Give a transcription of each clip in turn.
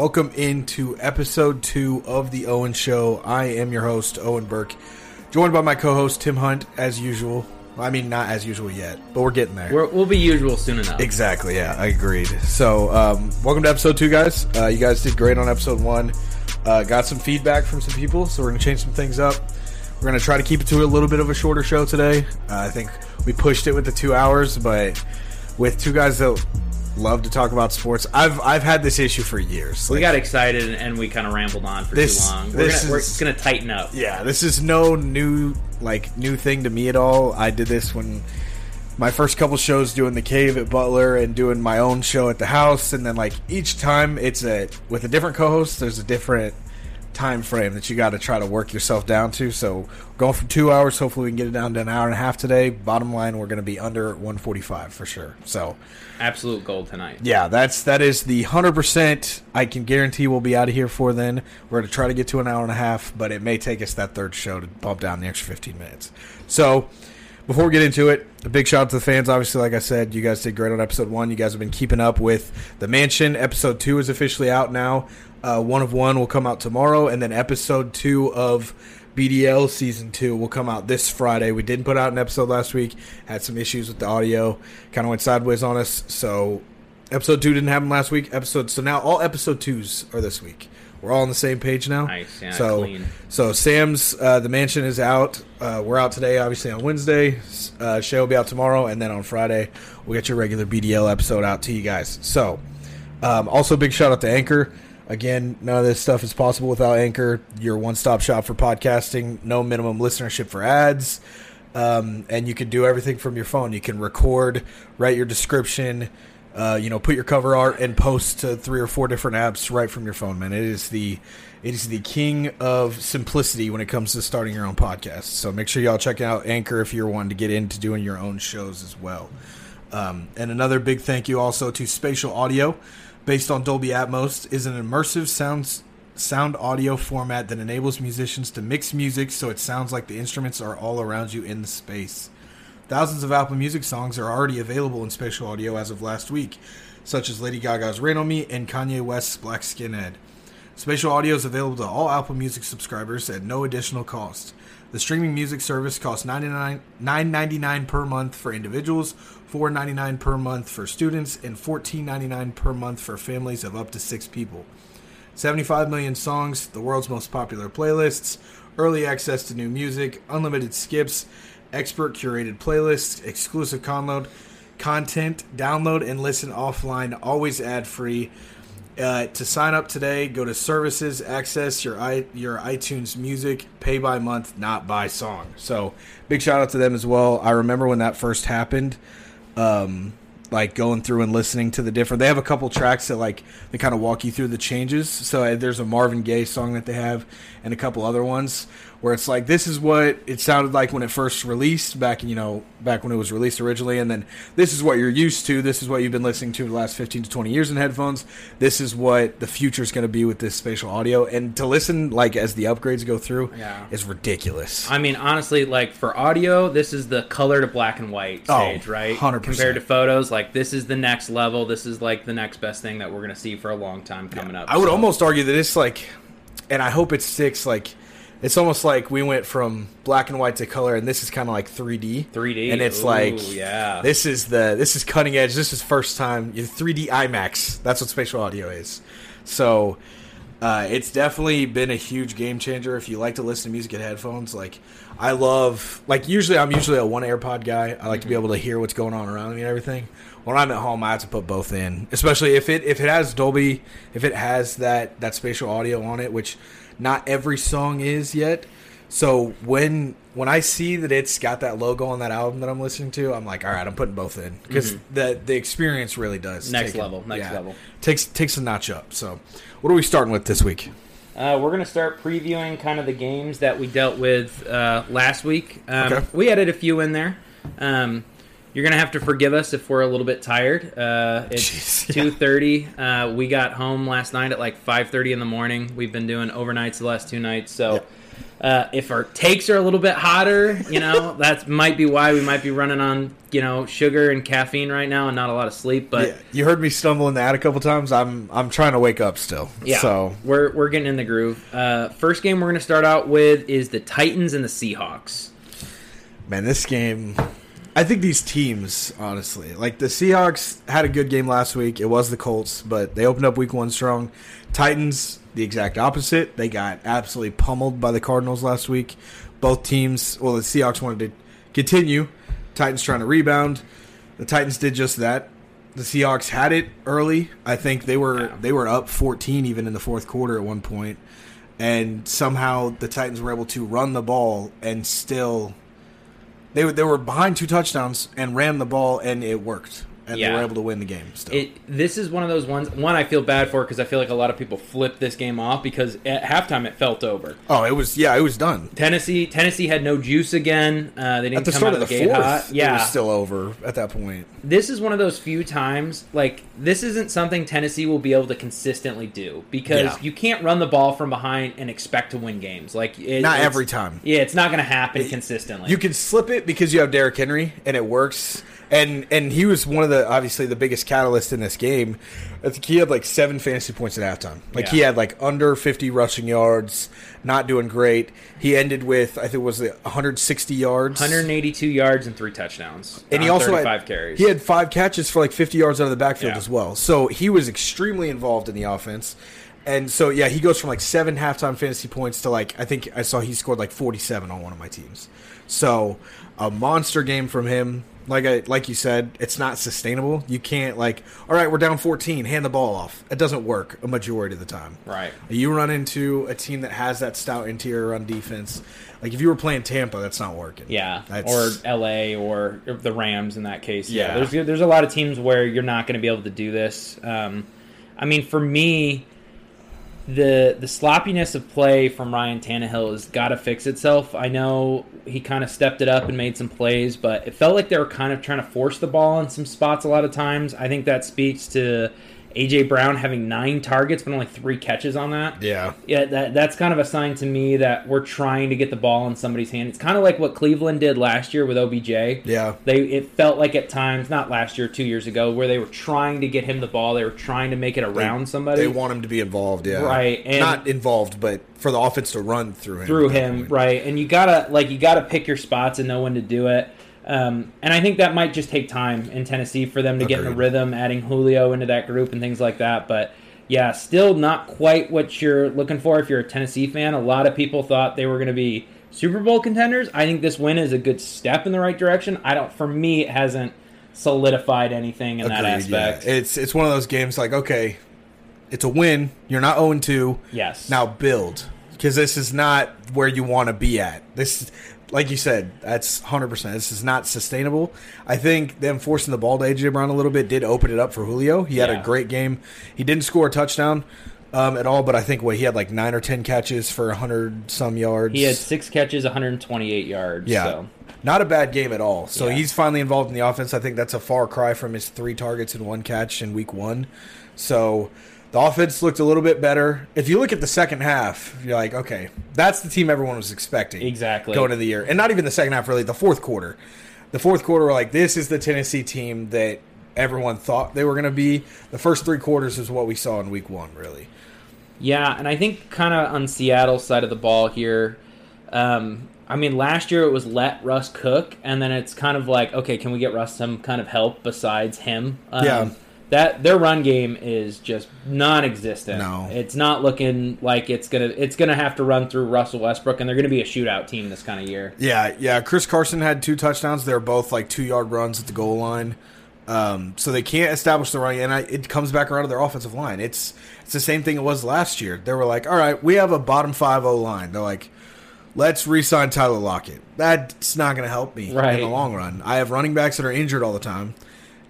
Welcome into episode two of the Owen Show. I am your host, Owen Burke, joined by my co-host Tim Hunt, as usual. I mean, not as usual yet, but we're getting there. We're, we'll be usual soon enough. Exactly. Yeah, I agreed. So, um, welcome to episode two, guys. Uh, you guys did great on episode one. Uh, got some feedback from some people, so we're gonna change some things up. We're gonna try to keep it to a little bit of a shorter show today. Uh, I think we pushed it with the two hours, but with two guys that love to talk about sports, I've I've had this issue for years. we got excited and, we kind of rambled on for This- too long. We're this gonna, we're gonna tighten up. yeah, this is no new like new thing to me at all. I did this when my first couple shows doing the cave at Butler and doing my own show at the house, and then like each time it's a with a different co-host. There's a different time frame that you got to try to work yourself down to. So going from two hours, hopefully we can get it down to an hour and a half today. Bottom line, we're going to be under 145 for sure. So Absolute gold tonight. yeah, that's that is the hundred percent. I can guarantee we'll be out of here for then. We're gonna try to get to an hour and a half, but it may take us that third show to bump down the extra fifteen minutes. So before we get into it, a big shout out to the fans. Obviously, like I said, you guys did great on episode one. You guys have been keeping up with the mansion. Episode two is officially out now. Uh, one of one will come out tomorrow, and then episode two of BDL season two will come out this Friday. We didn't put out an episode last week. Had some issues with the audio, kind of went sideways on us. So episode two didn't happen last week. Episode so now all episode twos are this week. We're all on the same page now. Nice, yeah, so clean. so Sam's uh, the mansion is out. Uh, we're out today, obviously on Wednesday. Uh, Shay will be out tomorrow, and then on Friday we'll get your regular BDL episode out to you guys. So um, also big shout out to Anchor. Again, none of this stuff is possible without Anchor. Your one stop shop for podcasting. No minimum listenership for ads. Um, and you can do everything from your phone. You can record, write your description, uh, you know, put your cover art and post to three or four different apps right from your phone, man. It is the it is the king of simplicity when it comes to starting your own podcast. So make sure y'all check out Anchor if you're wanting to get into doing your own shows as well. Um, and another big thank you also to Spatial Audio, based on Dolby Atmos, is an immersive sounds sound audio format that enables musicians to mix music so it sounds like the instruments are all around you in the space. Thousands of Apple Music songs are already available in spatial audio as of last week, such as Lady Gaga's Rain on Me and Kanye West's Black Skinhead. Spatial audio is available to all Apple Music subscribers at no additional cost. The streaming music service costs $9.99 $9.99 per month for individuals, $4.99 per month for students, and $14.99 per month for families of up to six people. 75 million songs, the world's most popular playlists, early access to new music, unlimited skips, expert curated playlists, exclusive download, content, download and listen offline, always ad free. Uh, to sign up today, go to services, access your i your iTunes Music, pay by month, not by song. So big shout out to them as well. I remember when that first happened. Um, like going through and listening to the different. They have a couple tracks that like they kind of walk you through the changes. So uh, there's a Marvin Gaye song that they have, and a couple other ones where it's like this is what it sounded like when it first released back, you know, back when it was released originally, and then this is what you're used to. This is what you've been listening to the last 15 to 20 years in headphones. This is what the future is going to be with this spatial audio, and to listen like as the upgrades go through Yeah. is ridiculous. I mean, honestly, like for audio, this is the color to black and white Oh, stage, right? 100%. Compared to photos, like this is the next level. This is like the next best thing that we're gonna see for a long time coming up. I would So, almost argue that it's like, and I hope it sticks. Like, it's almost like we went from black and white to color, and this is kind of like 3D. 3D, and it's Ooh, like, yeah. this is the this is cutting edge. This is first time you 3D IMAX. That's what spatial audio is. So, uh, it's definitely been a huge game changer. If you like to listen to music in headphones, like I love, like usually I'm usually a one AirPod guy. I like to be able to hear what's going on around me and everything. When I'm at home, I have to put both in, especially if it if it has Dolby, if it has that that spatial audio on it, which not every song is yet. So when when I see that it's got that logo on that album that I'm listening to, I'm like, all right, I'm putting both in because the the experience really does Mm-hmm. Next level, next level. takes takes a notch up. So, what are we starting with this week? Uh, we're going to start previewing kind of the games that we dealt with uh, last week. Um, Okay. We added a few in there. Um, you're going to have to forgive us if we're a little bit tired. Uh, it's yeah. two thirty. Uh, we got home last night at like five thirty in the morning. We've been doing overnights the last two nights, so Yep. Uh, if our takes are a little bit hotter, you know, that might be why we might be running on, you know, sugar and caffeine right now and not a lot of sleep. But yeah, you heard me stumble in that a couple times. I'm I'm trying to wake up still. yeah, So we're we're getting in the groove. Uh, first game we're going to start out with is the Titans and the Seahawks. man, this game. I think these teams, honestly, like the Seahawks had a good game last week. It was the Colts, but they opened up week one strong. Titans, the exact opposite. They got absolutely pummeled by the Cardinals last week. Both teams, well, the Seahawks wanted to continue. Titans trying to rebound. The Titans did just that. The Seahawks had it early. I think they were Yeah. they were up 14 even in the fourth quarter at one point, and somehow the Titans were able to run the ball and still they they were behind two touchdowns and ran the ball and it worked and they Yeah. were able to win the game. Still, It this is one of those ones. One I feel bad for because I feel like a lot of people flip this game off because at halftime it felt over. oh, it was yeah, it was done Tennessee Tennessee had no juice again. Uh, they didn't at the come start out of the gate fourth. hot. it Yeah, was still over at that point. this is one of those few times like this isn't something Tennessee will be able to consistently do because Yeah. you can't run the ball from behind and expect to win games. Like it, Not every time. Yeah, it's not going to happen consistently. You can slip it because you have Derrick Henry and it works. And and he was one of the obviously the biggest catalyst in this game. I think he had like seven fantasy points at halftime. Like he had like under fifty rushing yards, not doing great. He ended with I think it was it 160 yards. 182 yards and three touchdowns. and he also had five carries. He had five catches for like 50 yards out of the backfield Yeah. as well. So he was extremely involved in the offense. And so yeah, he goes from like seven halftime fantasy points to like I think I saw he scored like 47 on one of my teams. So a monster game from him. Like I like you said, it's not sustainable. You can't like, all right, we're down 14, hand the ball off. It doesn't work a majority of the time. Right. You run into a team that has that stout interior run defense. Like if you were playing Tampa, that's not working. Yeah, That's- or L.A. or the Rams in that case. Yeah, Yeah. there's there's a lot of teams where you're not going to be able to do this. Um, I mean, for me, the the sloppiness of play from Ryan Tannehill has got to fix itself. I know he kind of stepped it up and made some plays, but it felt like they were kind of trying to force the ball in some spots a lot of times. I think that speaks to AJ Brown having nine targets but only three catches on that. Yeah. Yeah, that, that's kind of a sign to me that we're trying to get the ball in somebody's hand. It's kind of like what Cleveland did last year with OBJ. Yeah. They it felt like at times, not last year, two years ago, where they were trying to get him the ball. They were trying to make it around somebody They want him to be involved, yeah. Right, and- Not involved, but for the offense to run through him. through him, right? And you gotta like you gotta pick your spots and know when to do it. Um, and I think that might just take time in Tennessee for them to get in a rhythm, adding Julio into that group and things like that. But yeah, still not quite what you're looking for if you're a Tennessee fan. A lot of people thought they were going to be Super Bowl contenders. I think this win is a good step in the right direction. I don't. For me, it hasn't solidified anything in that aspect. yeah. It's it's one of those games like, okay, it's a win. You're not 0 2. yes. Now build. Because this is not where you want to be at. This like you said, that's 100%. This is not sustainable. I think them forcing the ball to AJ Brown a little bit did open it up for Julio. He had Yeah. a great game. He didn't score a touchdown um, at all, but I think what he had like 9 or 10 catches for 100 some yards. he had six catches, 128 yards. Yeah. So. Not a bad game at all. So Yeah. he's finally involved in the offense. I think that's a far cry from his three targets and one catch in week one. So the offense looked a little bit better. If you look at the second half, you're like, okay, that's the team everyone was expecting. Exactly. Going into the year. And not even the second half, really, the fourth quarter. The fourth quarter, we're like, this is the Tennessee team that everyone thought they were going to be. The first three quarters is what we saw in week one, really. Yeah, and I think kind of on Seattle's side of the ball here. Um, I mean, last year it was let Russ cook, and then it's kind of like, okay, can we get Russ some kind of help besides him? Um, Yeah. That their run game is just non-existent. No. it's not looking like it's gonna. It's gonna have to run through Russell Westbrook, and they're gonna be a shootout team this kind of year. Yeah, yeah. Chris Carson had two touchdowns. They're both like two yard runs at the goal line. Um, so they can't establish the run, and I, it comes back around to their offensive line. It's it's the same thing it was last year. They were like, all right, we have a bottom five O line. They're like, let's re-sign Tyler Lockett. That's not going to help me Right. in the long run. I have running backs that are injured all the time,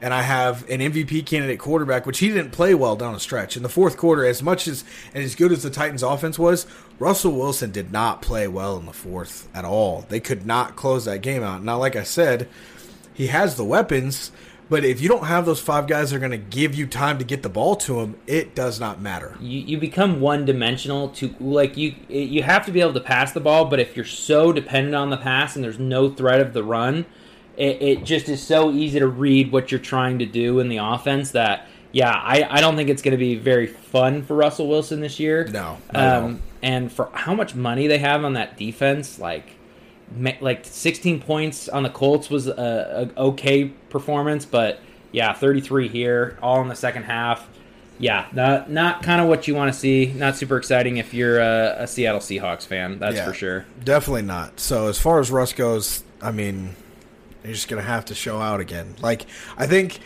and I have an MVP candidate quarterback, which he didn't play well down a stretch in the fourth quarter. As much as and as good as the Titans' offense was, Russell Wilson did not play well in the fourth at all. They could not close that game out. Now, like I said, he has the weapons, But if you don't have those five guys that are going to give you time to get the ball to them, it does not matter. You, you become one dimensional to like you you have to be able to pass the ball, but if you're so dependent on the pass and there's no threat of the run, it, it just is so easy to read what you're trying to do in the offense that yeah, I, I don't think it's going to be very fun for Russell Wilson this year. No, not at all. Um, and for how much money they have on that defense, like like 16 points on the Colts was a, a okay performance, but yeah, 33 here, all in the second half. Yeah, not not kind of what you want to see. Not super exciting if you're a, a Seattle Seahawks fan. That's Yeah. for sure. Definitely not. So as far as Russ goes, I mean, you're just gonna have to show out again. Like I think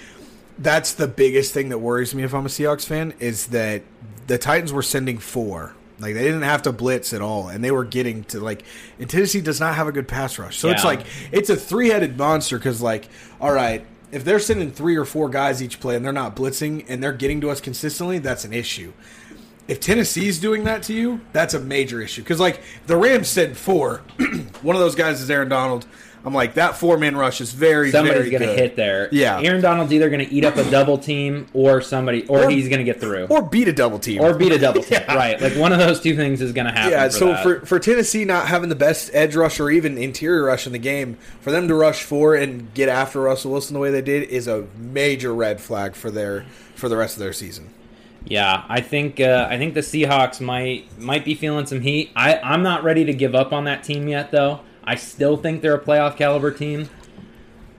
that's the biggest thing that worries me if I'm a Seahawks fan is that the Titans were sending four. Like they didn't have to blitz at all, and they were getting to like. And Tennessee does not have a good pass rush, so it's like it's a three headed monster. Because like, all right, if they're sending three or four guys each play and they're not blitzing and they're getting to us consistently, that's an issue if Tennessee's doing that to you, that's a major issue. Because like the Rams said four, one of those guys is Aaron Donald. I'm like that four man rush is very Somebody's going to hit there. Yeah. Aaron Donald's either going to eat up a double team or somebody, or, Or- he's going to get through, or beat a double team or beat a double team. Yeah. Right, like one of those two things is going to happen. yeah, for so that. for for Tennessee not having the best edge rush or even interior rush in the game, for them to rush four and get after Russell Wilson the way they did is a major red flag for their for the rest of their season. Yeah, I think uh, I think the Seahawks might might be feeling some heat. I I'm not ready to give up on that team yet, though. I still think they're a playoff caliber team.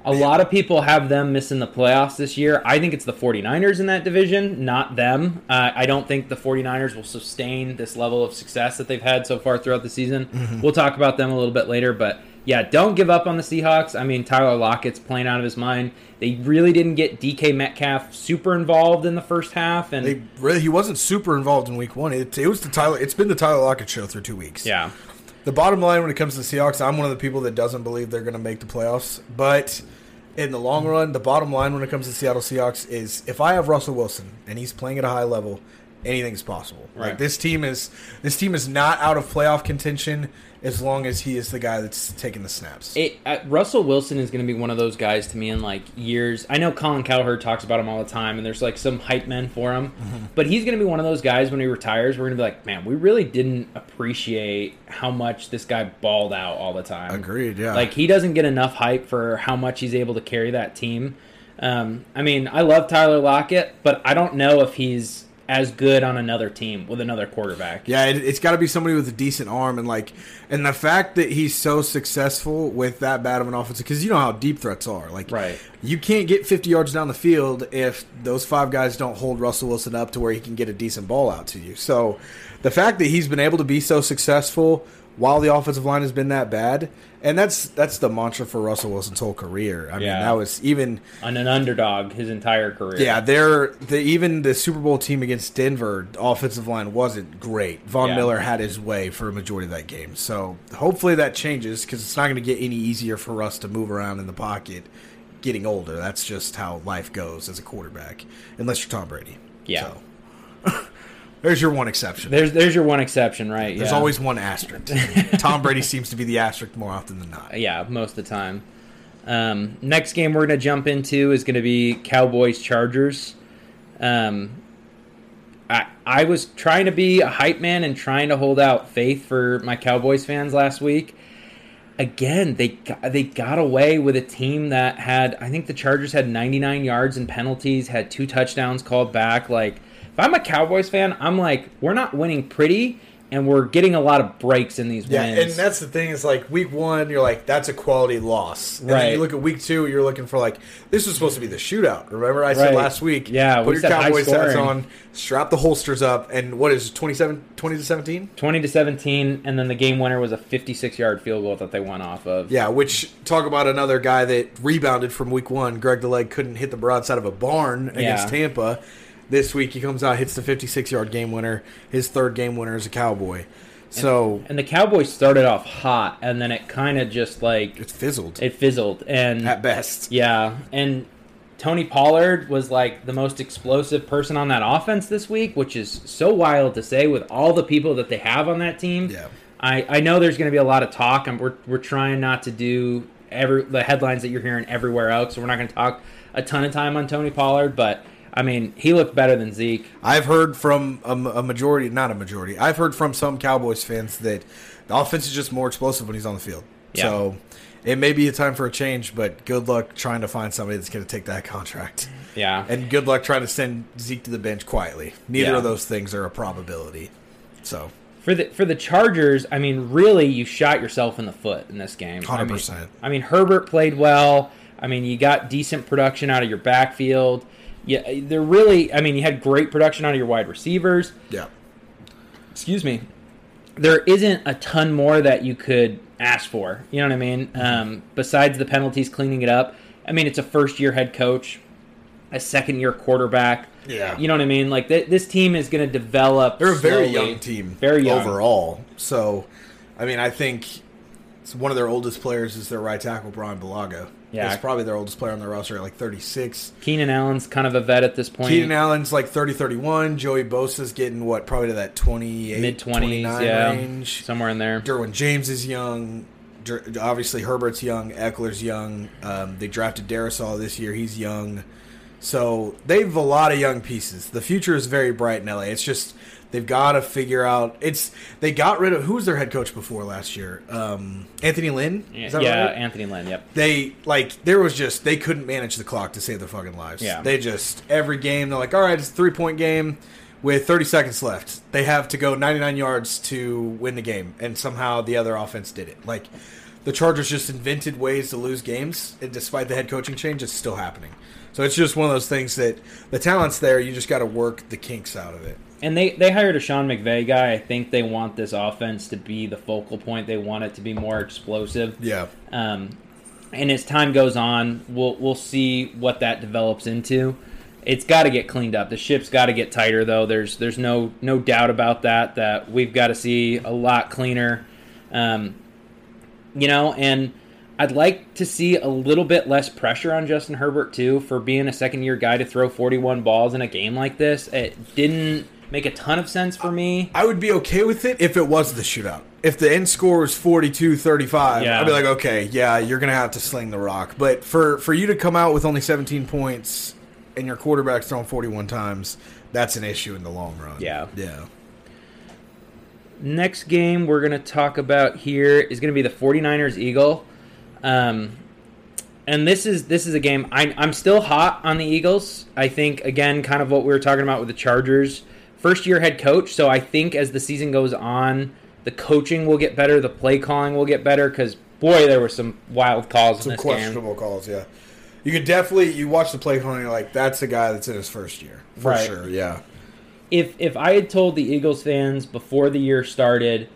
A lot of people have them missing the playoffs this year. I think it's the 49ers in that division, not them. Uh, I don't think the 49ers will sustain this level of success that they've had so far throughout the season. We'll talk about them a little bit later, but yeah, don't give up on the Seahawks. I mean, Tyler Lockett's playing out of his mind. They really didn't get DK Metcalf super involved in the first half, and They really he wasn't super involved in week one. It, it was the Tyler. It's been the Tyler Lockett show through two weeks. yeah. The bottom line when it comes to the Seahawks, I'm one of the people that doesn't believe they're going to make the playoffs. But in the long run, the bottom line when it comes to Seattle Seahawks is if I have Russell Wilson and he's playing at a high level, anything's possible. Like Right. this team is this team is not out of playoff contention as long as he is the guy that's taking the snaps. It, uh, Russell Wilson is going to be one of those guys to me in like years. I know Colin Cowherd talks about him all the time, and there's like some hype men for him. Mm-hmm. But he's going to be one of those guys when he retires. We're going to be like, man, we really didn't appreciate how much this guy balled out all the time. Agreed. Yeah. Like he doesn't get enough hype for how much he's able to carry that team. Um, I mean, I love Tyler Lockett, but I don't know if he's as good on another team with another quarterback. Yeah, it, it's got to be somebody with a decent arm, and like, and the fact that he's so successful with that bad of an offense, because you know how deep threats are. Like, Right. you can't get 50 yards down the field if those five guys don't hold Russell Wilson up to where he can get a decent ball out to you. So, the fact that he's been able to be so successful while the offensive line has been that bad, and that's that's the mantra for Russell Wilson's whole career. I mean, that was even On an underdog his entire career. yeah, they're the even the Super Bowl team against Denver offensive line wasn't great. Von Yeah. Miller had his way for a majority of that game, so hopefully that changes because it's not going to get any easier for us to move around in the pocket. Getting older, that's just how life goes as a quarterback, unless you're Tom Brady. Yeah. So. There's your one exception. There's there's your one exception, right? There's yeah. always one asterisk. Tom Brady seems to be the asterisk more often than not. yeah, most of the time. Um, next game we're going to jump into is going to be Cowboys Chargers. Um, I I was trying to be a hype man and trying to hold out faith for my Cowboys fans last week. Again, they got, they got away with a team that had I think the Chargers had 99 yards and penalties, had two touchdowns called back. Like if I'm a Cowboys fan, I'm like we're not winning pretty, and we're getting a lot of breaks in these Yeah, wins. and that's the thing is like week one, you're like that's a quality loss. And Right. you look at week two, you're looking for like this was supposed to be the shootout. Remember I said Right. last week? Yeah, put your said high Cowboy stats on, strap the holsters up, and what is it, 27, 20 to seventeen? 20 to 17 and then the game winner was a 56 yard field goal that they went off of Yeah, which talk about another guy that rebounded from week one. Greg the leg couldn't hit the broadside of a barn against Yeah. Tampa. This week he comes out, hits the 56 yard game winner. His third game winner as a Cowboy. So and the cowboys started off hot and then it kind of just like it fizzled it fizzled and at best. yeah and tony pollard was like the most explosive person on that offense this week which is so wild to say with all the people that they have on that team Yeah. i, I know there's going to be a lot of talk and we're, we're trying not to do every the headlines that you're hearing everywhere else so we're not going to talk a ton of time on Tony Pollard, but I mean, he looked better than Zeke. I've heard from a, a majority, not a majority. I've heard from some Cowboys fans that the offense is just more explosive when he's on the field. Yeah. So it may be a time for a change, but good luck trying to find somebody that's going to take that contract. Yeah. And good luck trying to send Zeke to the bench quietly. Neither Yeah. of those things are a probability. So For the for the Chargers, I mean, really, you shot yourself in the foot in this game. I mean- 100%. I mean, Herbert played well. I mean, you got decent production out of your backfield. Yeah, they're really. I mean, you had great production out of your wide receivers. yeah, Excuse me. There isn't a ton more that you could ask for. You know what I mean? Mm-hmm. Um, besides the penalties, cleaning it up. I mean, it's a first year head coach, a second year quarterback. Yeah. You know what I mean? Like th- this team is going to develop. they're a very slowly. young team, Very young. overall. So, I mean, I think it's one of their oldest players is their right tackle Bryan Bulaga. Yeah. it's probably their oldest player on their roster at like 36. Keenan Allen's kind of a vet at this point. Keenan Allen's like 30 31. Joey Bosa's getting what, probably to that 28, mid twenties, 29 yeah, range. somewhere in there. Derwin James is young. Obviously, Herbert's young. Ekeler's young. Um, they drafted Darrisaw this year. He's young. So they've a lot of young pieces. The future is very bright in LA. It's just they've got to figure out. It's they got rid of who was their head coach before last year? Um, Anthony Lynn. Yeah, Is that yeah, right? Anthony Lynn. Yep. they like there was just they couldn't manage the clock to save their fucking lives. Yeah. They just every game they're like, all right, it's a three point game with 30 seconds left. They have to go 99 yards to win the game, and somehow the other offense did it. Like the Chargers just invented ways to lose games, and despite the head coaching change, it's still happening. So it's just one of those things that the talent's there. You just got to work the kinks out of it. And they they hired a Sean McVay guy. I think they want this offense to be the focal point. They want it to be more explosive. Yeah. Um, and as time goes on, we'll we'll see what that develops into. It's got to get cleaned up. The ship's got to get tighter, though. There's there's no no doubt about that. That we've got to see a lot cleaner. Um, you know, and I'd like to see a little bit less pressure on Justin Herbert too for being a second year guy to throw 41 balls in a game like this. It didn't make a ton of sense for me. I would be okay with it if it was the shootout. If the end score was 42-35, Yeah. I'd be like, okay, yeah, you're going to have to sling the rock. But for, for you to come out with only 17 points and your quarterback's thrown 41 times, that's an issue in the long run. Yeah. Yeah. Next game we're going to talk about here is going to be the 49ers Eagle. Um, and this is this is a game I, I'm still hot on the Eagles. I think again, kind of what we were talking about with the Chargers, first year head coach. So I think as the season goes on, the coaching will get better, the play calling will get better. Because boy, there were some wild calls Some in this game. questionable calls, yeah. You could definitely, you watch the play calling, you're like, that's a guy that's in his first year. For Right. sure, yeah. if if I had told the Eagles fans before the year started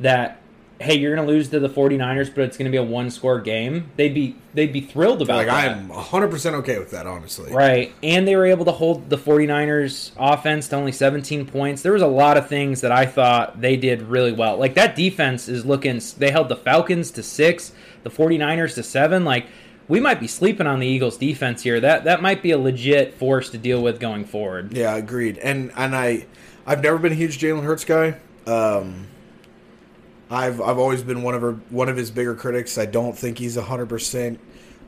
that hey, you're going to lose to the 49ers but it's going to be a one score game, they'd be they'd be thrilled about Like, that. I'm 100% okay with that, honestly. Right. And they were able to hold the 49ers offense to only 17 points. There was a lot of things that I thought they did really well. Like that defense is looking they held the Falcons to 6, the 49ers to 7. Like we might be sleeping on the Eagles defense here. That that might be a legit force to deal with going forward. Yeah, agreed. And and I, I've never been a huge Jalen Hurts guy. Um, I've I've always been one of her one of his bigger critics. I don't think he's hundred percent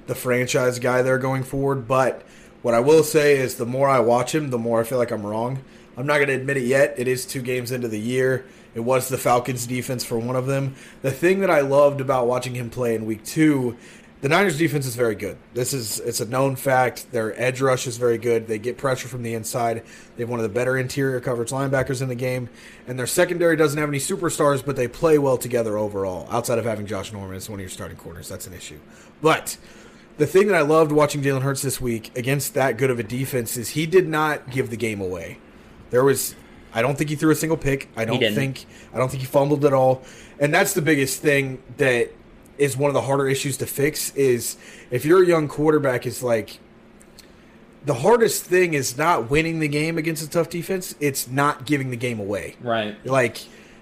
the franchise guy there going forward. But what I will say is, the more I watch him, the more I feel like I'm wrong. I'm not going to admit it yet. It is two games into the year. It was the Falcons' defense for one of them. The thing that I loved about watching him play in Week Two the Niners defense is very good. This is it's a known fact. Their edge rush is very good. They get pressure from the inside. They have one of the better interior coverage linebackers in the game, and their secondary doesn't have any superstars, but they play well together overall. Outside of having Josh Norman as one of your starting corners, that's an issue. But the thing that I loved watching Jalen Hurts this week against that good of a defense is he did not give the game away. There was I don't think he threw a single pick. I don't think I don't think he fumbled at all. And that's the biggest thing that is one of the harder issues to fix is if you're a young quarterback is like the hardest thing is not winning the game against a tough defense, it's not giving the game away. Right. Like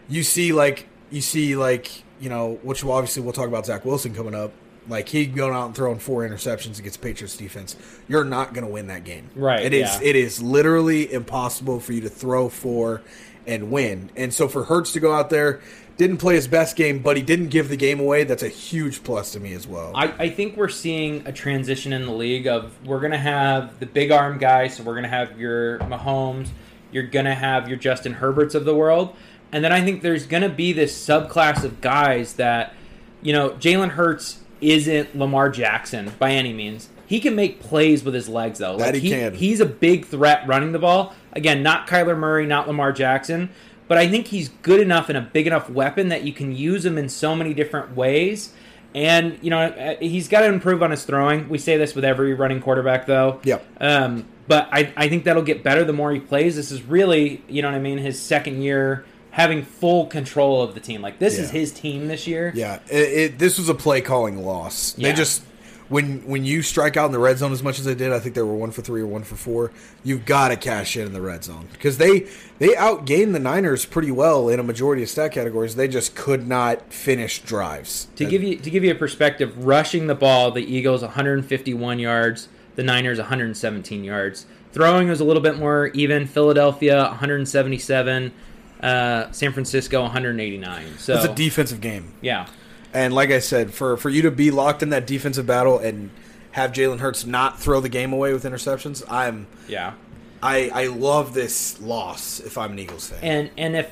you see like you see like, you know, which will obviously we'll talk about Zach Wilson coming up. Like he going out and throwing four interceptions against Patriots defense. You're not going to win that game. Right, It is. yeah. It is literally impossible for you to throw four and win. And so for Hurts to go out there, didn't play his best game, but he didn't give the game away. That's a huge plus to me as well. I, I think we're seeing a transition in the league of we're going to have the big arm guys. So we're going to have your Mahomes, you're going to have your Justin Herberts of the world. And then I think there's going to be this subclass of guys that, you know, Jalen Hurts isn't Lamar Jackson by any means. He can make plays with his legs, though. That he can. He's a big threat running the ball. Again, not Kyler Murray, not Lamar Jackson, but I think he's good enough and a big enough weapon that you can use him in so many different ways. And you know he's got to improve on his throwing. We say this with every running quarterback, though. Yep. Um, but I, I think that'll get better the more he plays. This is really, you know what I mean, his second year having full control of the team. Like this is his team this year. Yeah, it, it, this was a play calling loss. They just when when you strike out in the red zone as much as they did, I think they were one for three or one for four. You've got to cash in in the red zone because they they outgained the Niners pretty well in a majority of stat categories. They just could not finish drives. To give you to give you a perspective, rushing the ball, the Eagles 151 yards, the Niners 117 yards. Throwing was a little bit more even. Philadelphia 177, uh, San Francisco 189. So it's a defensive game, yeah, and like I said, for for you to be locked in that defensive battle and have Jalen Hurts not throw the game away with interceptions, I'm yeah. I I love this loss if I'm an Eagles fan. And and if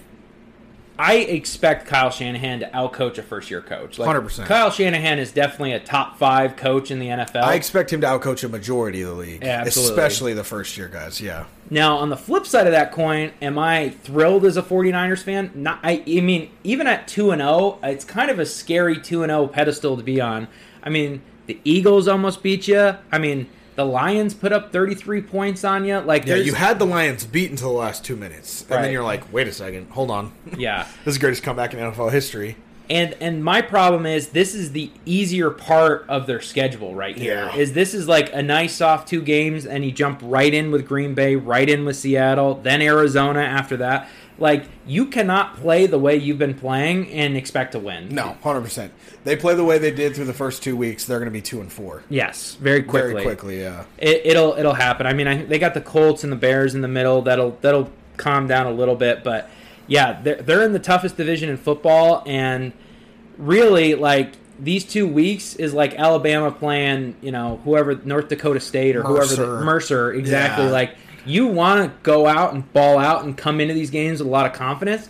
I expect Kyle Shanahan to outcoach a first year coach, like 100%. Kyle Shanahan is definitely a top five coach in the NFL. I expect him to outcoach a majority of the league, Yeah, especially the first year guys. Yeah, Now, on the flip side of that coin, am I thrilled as a 49ers fan? Not I, I mean, even at 2 and 0, it's kind of a scary 2 and 0 pedestal to be on. I mean, the Eagles almost beat you. I mean, the Lions put up 33 points on you. Like yeah. You had the Lions beat until the last two minutes, and Right. then you're like, wait a second, hold on. yeah. this is the greatest comeback in NFL history. And and my problem is this is the easier part of their schedule right here. Yeah. Is this is like a nice soft two games and you jump right in with Green Bay, right in with Seattle, then Arizona after that. Like you cannot play the way you've been playing and expect to win. No, hundred percent. They play the way they did through the first two weeks. They're going to be two and four Yes, very quickly. very quickly. Yeah, It, it'll it'll happen. I mean, I, they got the Colts and the Bears in the middle. That'll that'll calm down a little bit, but yeah, they're they're in the toughest division in football, and really like these two weeks is like Alabama playing, you know, whoever North Dakota State or whoever the, Mercer. Mercer exactly. Yeah. Like you want to go out and ball out and come into these games with a lot of confidence.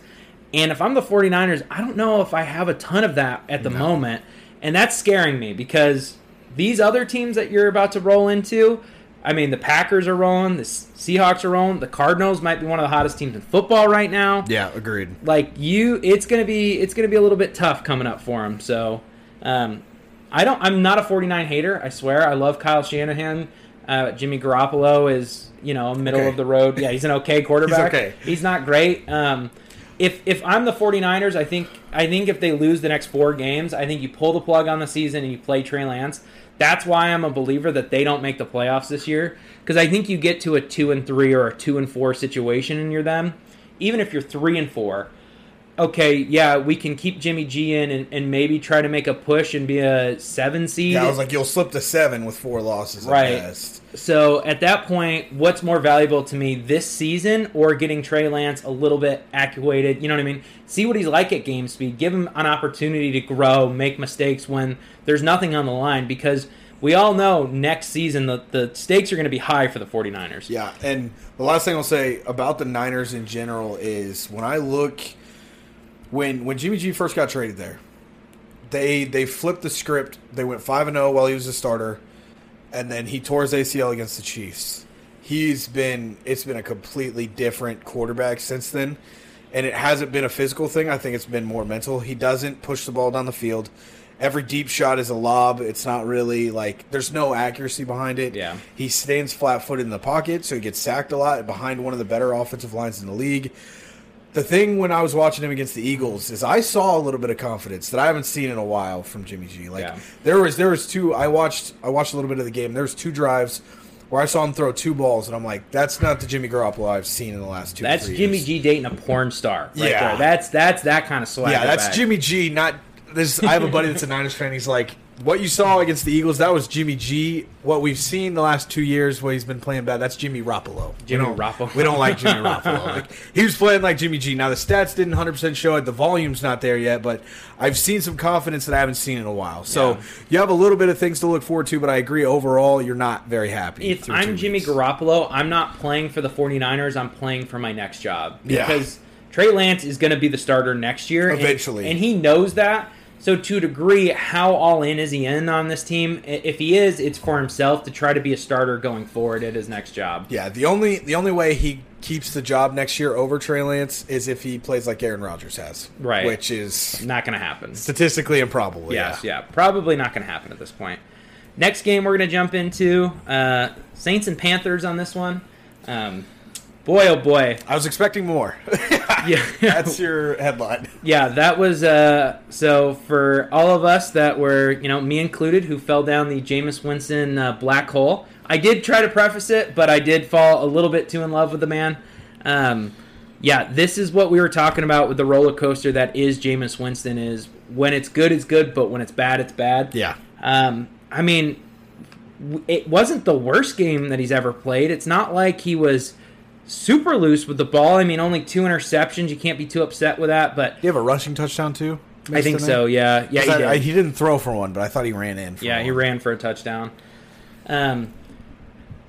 And if I'm the 49ers, I don't know if I have a ton of that at the moment. And that's scaring me because these other teams that you're about to roll into, I mean, the Packers are rolling, the Seahawks are rolling, the Cardinals might be one of the hottest teams in football right now. yeah, agreed. Like you, it's gonna be it's gonna be a little bit tough coming up for them. So, um, I don't. I'm not a 49 hater. I swear. I love Kyle Shanahan. Uh, Jimmy Garoppolo is you know middle Okay. of the road. Yeah, he's an okay quarterback. okay. He's not great. Um, if if I'm the 49ers, I think I think if they lose the next four games, I think you pull the plug on the season and you play Trey Lance. That's why I'm a believer that they don't make the playoffs this year because I think you get to a two and three or a two and four situation and you're them. Even if you're three and four, okay, yeah, we can keep Jimmy G in and, and maybe try to make a push and be a seven seed. Yeah, I was like, you'll slip to seven with four losses. at Right. best. So at that point, what's more valuable to me this season or getting Trey Lance a little bit accuated? You know what I mean? See what he's like at game speed. Give him an opportunity to grow, make mistakes when there's nothing on the line because we all know next season the, the stakes are going to be high for the 49ers. Yeah, and the last thing I'll say about the Niners in general is when I look when when Jimmy G first got traded there, they they flipped the script. They went five and zero while he was a starter, and then he tore his ACL against the Chiefs. He's been it's been a completely different quarterback since then, and it hasn't been a physical thing. I think it's been more mental. He doesn't push the ball down the field. Every deep shot is a lob. It's not really like there's no accuracy behind it. Yeah. He stands flat footed in the pocket, so he gets sacked a lot behind one of the better offensive lines in the league. The thing when I was watching him against the Eagles is I saw a little bit of confidence that I haven't seen in a while from Jimmy G. Like Yeah. there was there was two I watched I watched a little bit of the game. There was two drives where I saw him throw two balls and I'm like, that's not the Jimmy Garoppolo I've seen in the last two. That's Jimmy years. G dating a porn star right Yeah. there. That's that's that kind of swag. Yeah, that's Jimmy G. Not this. I have a buddy that's a Niners fan. He's like, what you saw against the Eagles, that was Jimmy G. What we've seen the last two years, where he's been playing bad, that's Jimmy Garoppolo. Jimmy we We don't like Jimmy Garoppolo. Like, he was playing like Jimmy G. Now the stats didn't 100 percent show it. The volume's not there yet, but I've seen some confidence that I haven't seen in a while. So Yeah. you have a little bit of things to look forward to, but I agree overall, you're not very happy. if I'm Jimmy weeks. Garoppolo, I'm not playing for the 49ers. I'm playing for my next job. Yeah. Because Trey Lance is going to be the starter next year. and- Eventually. And, he knows that. So, to a degree, how all in is he in on this team? If he is, it's for himself to try to be a starter going forward at his next job. Yeah, the only the only way he keeps the job next year over Trey Lance is if he plays like Aaron Rodgers has, Right. Which is Not going to happen. statistically improbable. Yes, yeah. yeah. Probably not going to happen at this point. Next game we're going to jump into uh, Saints and Panthers on this one. Um, boy, oh boy. I was expecting more. Yeah. That's your headline. Yeah, that was uh so for all of us that were, you know, me included who fell down the Jameis Winston uh, black hole. I did try to preface it, but I did fall a little bit too in love with the man. Um yeah, this is what we were talking about with the roller coaster that is Jameis Winston is when it's good it's good, but when it's bad it's bad. Yeah. Um, I mean, it wasn't the worst game that he's ever played. It's not like he was super loose with the ball. I mean, only two interceptions. You can't be too upset with that. But Do you have a rushing touchdown too? I think so. Yeah, yeah, he 'Cause did. I, I, he didn't throw for one, but I thought he ran in. For yeah, one. he ran for a touchdown. Um,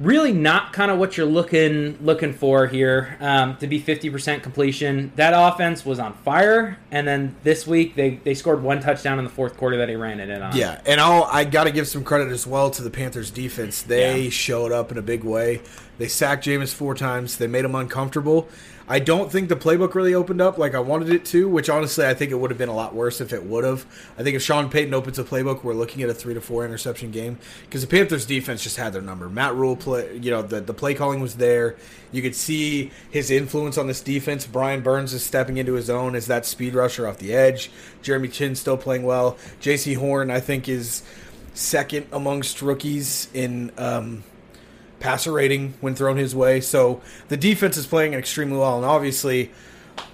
really not kind of what you're looking looking for here um, to be 50% completion. That offense was on fire, and then this week they they scored one touchdown in the fourth quarter that he ran it in on. Yeah, and I'll I got to give some credit as well to the Panthers defense. They Yeah. showed up in a big way. They sacked Jameis four times. They made him uncomfortable. I don't think the playbook really opened up like I wanted it to, which honestly I think it would have been a lot worse if it would have. I think if Sean Payton opens a playbook, we're looking at a three to four interception game because the Panthers defense just had their number. Matt Rhule play, you know, the the play calling was there. You could see his influence on this defense. Brian Burns is stepping into his own as that speed rusher off the edge. Jeremy Chinn still playing well. Jaycee Horn, I think, is second amongst rookies in um, passer rating when thrown his way. So the defense is playing extremely well, and obviously,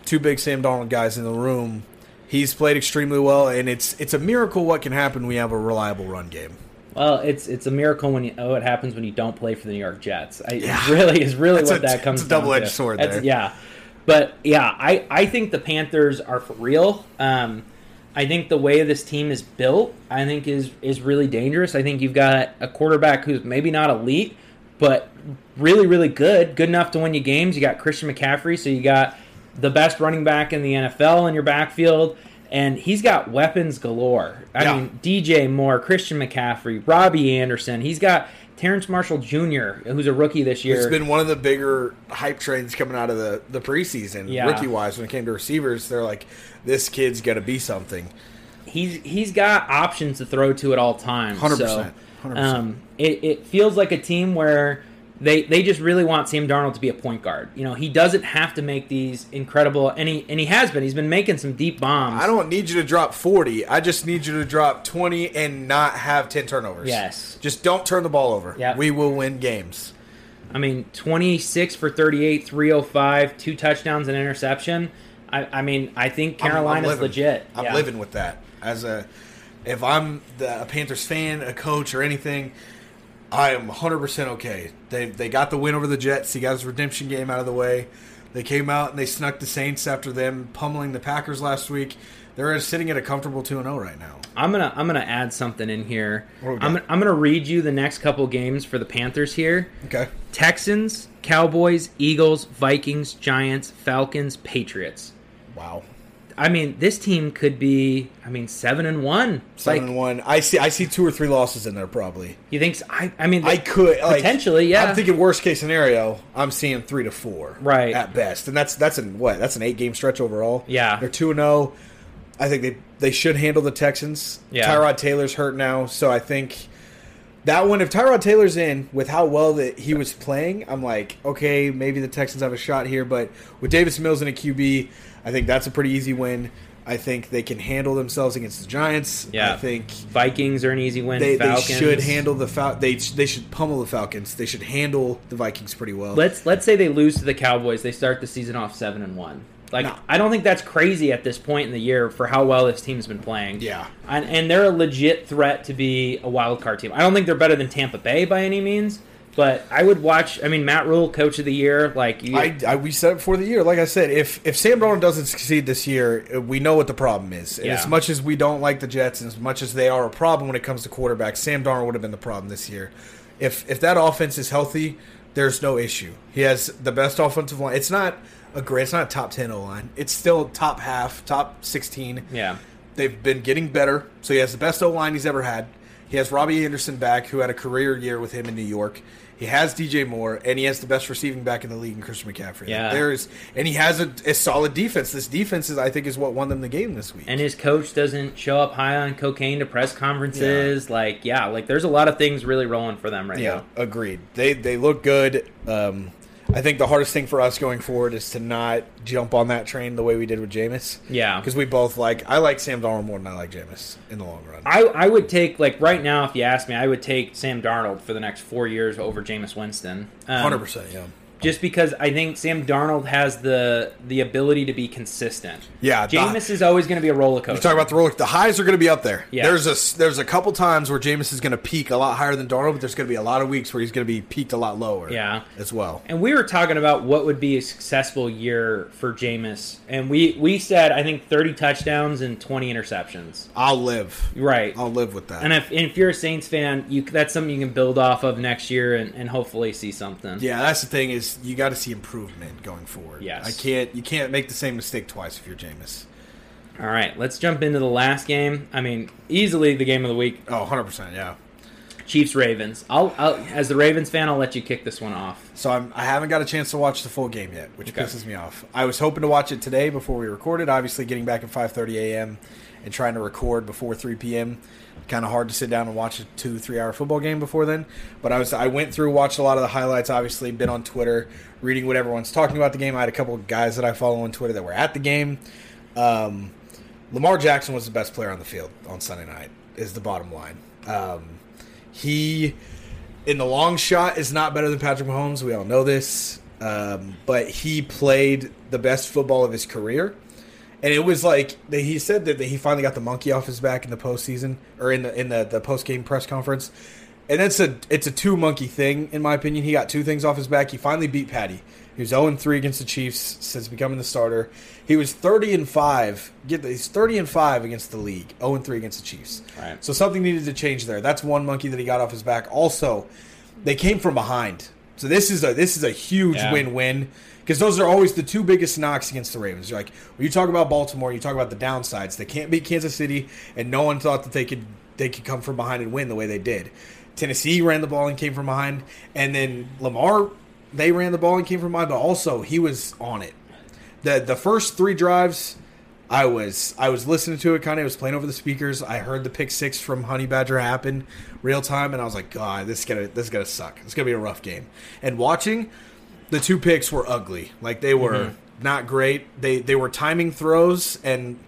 two big Sam Darnold guys in the room. He's played extremely well, and it's it's a miracle what can happen when we have a reliable run game. Well, it's it's a miracle when you oh it happens when you don't play for the New York Jets. I, Yeah. It really is really It's what a- that comes. it's a double-edged sword That's- there. Yeah, but yeah, I I think the Panthers are for real. Um, I think the way this team is built, I think is is really dangerous. I think you've got a quarterback who's maybe not elite, but really really good, good enough to win you games. You got Christian McCaffrey, so you got the best running back in the NFL in your backfield. And he's got weapons galore. I Yeah. mean, DJ Moore, Christian McCaffrey, Robbie Anderson. He's got Terrence Marshall Jr., who's a rookie this year. It's been one of the bigger hype trains coming out of the, the preseason, Yeah. rookie wise. When it came to receivers, they're like, this kid's going to be something. he's he's got options to throw to at all times. 100%, So, 100%. Um, it, it feels like a team where they they just really want Sam Darnold to be a point guard. You know, he doesn't have to make these incredible, and he and he has been. He's been making some deep bombs. I don't need you to drop 40. I just need you to drop 20 and not have 10 turnovers. Yes. Just don't turn the ball over. Yep. We will win games. I mean, 26 for 38, 305, two touchdowns and interception. I, I mean, I think I'm- I'm Carolina's legit. I'm Yeah. living with that. As a, if I'm the, a Panthers fan, a coach, or anything, I am 100 percent okay. They they got the win over the Jets. He got his redemption game out of the way. They came out and they snuck the Saints after them pummeling the Packers last week. They're sitting at a comfortable 2 0 right now. I'm gonna I'm gonna add something in here. What we got? I'm gonna, I'm gonna read you the next couple games for the Panthers here. Okay. Texans, Cowboys, Eagles, Vikings, Giants, Falcons, Patriots. Wow. I mean, this team could be. I mean, seven and one. Seven like, and one. I see. I see two or three losses in there probably. You think? So? I I mean, I could like, Potentially, yeah. I'm thinking worst case scenario. I'm seeing three to four, Right. at best, and that's that's an what? That's an eight game stretch overall. Yeah. they're two and zero. I think they they should handle the Texans. Yeah. Tyrod Taylor's hurt now, so I think that one. If Tyrod Taylor's in with how well that he was playing, I'm like, okay, maybe the Texans have a shot here. But with Davis Mills in a QB, I think that's a pretty easy win. I think they can handle themselves against the Giants. Yeah. I think Vikings are an easy win. they, they should handle the Fal- they they should pummel the Falcons. They should handle the Vikings pretty well. Let's let's say they lose to the Cowboys. They start the season off seven and one. Like No. I don't think that's crazy at this point in the year for how well this team's been playing. Yeah. and, and they're a legit threat to be a wild card team. I don't think they're better than Tampa Bay by any means, but I would watch. I mean, Matt Rhule, coach of the year, like you, I, I we said it before the year. Like I said, if if Sam Darnold doesn't succeed this year, we know what the problem is. And Yeah. as much as we don't like the Jets, and as much as they are a problem when it comes to quarterbacks, Sam Darnold would have been the problem this year. If if that offense is healthy, there's no issue. He has the best offensive line. It's not a great. It's not a top ten O line. It's still top half, top sixteen. yeah, They've been getting better. So he has the best O line he's ever had. He has Robbie Anderson back, who had a career year with him in New York. He has DJ Moore, and he has the best receiving back in the league in Christian McCaffrey. Yeah. there's and he has a, a solid defense. This defense is, I think, is what won them the game this week. and his coach doesn't show up high on cocaine to press conferences. Like, yeah, like there's a lot of things really rolling for them right yeah, now. agreed. They they look good. Um, I think the hardest thing for us going forward is to not jump on that train the way we did with Jameis. Yeah, because we both like. I like Sam Darnold more than I like Jameis in the long run. I, I would take like right now if you ask me, I would take Sam Darnold for the next four years over Jameis Winston. Um, Hundred percent, yeah. Just because I think Sam Darnold has the the ability to be consistent. Yeah, the- Jameis is always going to be a roller coaster. You talk about the roller. The highs are going to be up there. Yeah. There's a there's a couple times where Jameis is going to peak a lot higher than Darnold, but there's going to be a lot of weeks where he's going to be peaked a lot lower. Yeah. as well. And we were talking about what would be a successful year for Jameis, and we we said I think thirty touchdowns and twenty interceptions. I'll live. Right. I'll live with that. And if, and if you're a Saints fan, you that's something you can build off of next year and, and hopefully see something. yeah, that's the thing is you got to see improvement going forward. Yes. I can't. You can't make the same mistake twice if you're Jameis. All right, let's jump into the last game. I mean, easily the game of the week: Oh, 100 percent. Yeah. Chiefs Ravens. I'll, I'll as the Ravens fan, I'll let you kick this one off. So I'm, I haven't got a chance to watch the full game yet, which Okay. pisses me off. I was hoping to watch it today before we recorded. Obviously, getting back at 5:30 a.m. and trying to record before 3 p.m. Kind of hard to sit down and watch a two, three-hour football game before then. But I was, I went through, watched a lot of the highlights. Obviously, been on Twitter, reading what everyone's talking about the game. I had a couple of guys that I follow on Twitter that were at the game. Um, Lamar Jackson was the best player on the field on Sunday night. Is the bottom line. Um, he in the long shot is not better than Patrick Mahomes. We all know this. Um, but he played the best football of his career. And it was like that he said that he finally got the monkey off his back in the postseason or in the in the, the post game press conference. And it's a it's a two monkey thing in my opinion. He got two things off his back. He finally beat Patty. He was 0 3 against the Chiefs since becoming the starter. He was 30 and 5. Get the, he's 30 and 5 against the league. 0 3 against the Chiefs. Right. So something needed to change there. That's one monkey that he got off his back. Also, they came from behind. So this is a this is a huge Yeah. win-win because those are always the two biggest knocks against the Ravens. You're like when you talk about Baltimore, you talk about the downsides. They can't beat Kansas City, and no one thought that they could they could come from behind and win the way they did. Tennessee ran the ball and came from behind, and then Lamar they ran the ball and came from behind, but also he was on it. the The first three drives, I was I was listening to it kind of. Was playing over the speakers. I heard the pick six from Honey Badger happen real time, and I was like, God, this is gonna this is gonna suck. It's gonna be a rough game. And watching, the two picks were ugly. Like they were mm-hmm. not great. They they were timing throws, and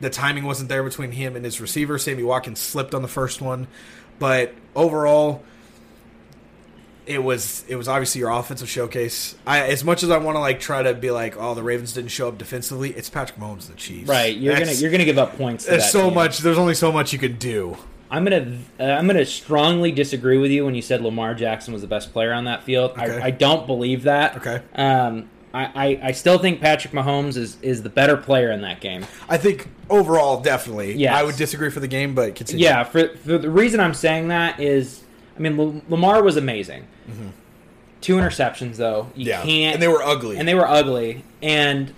the timing wasn't there between him and his receiver. Sammy Watkins slipped on the first one, but overall. It was it was obviously your offensive showcase. I as much as I want to like try to be like, oh, the Ravens didn't show up defensively. It's Patrick Mahomes, and the Chiefs. Right, you're That's- gonna you're gonna give up points. To There's so team. much. There's only so much you can do. I'm gonna uh, I'm gonna strongly disagree with you when you said Lamar Jackson was the best player on that field. Okay. I, I don't believe that. Okay. Um, I, I, I still think Patrick Mahomes is, is the better player in that game. I think overall, definitely. Yes. I would disagree for the game, but continue. Yeah, for, for the reason I'm saying that is, I mean, L- Lamar was amazing. Two interceptions though. You Mm-hmm. yeah, can't. and they were ugly. and they were ugly. And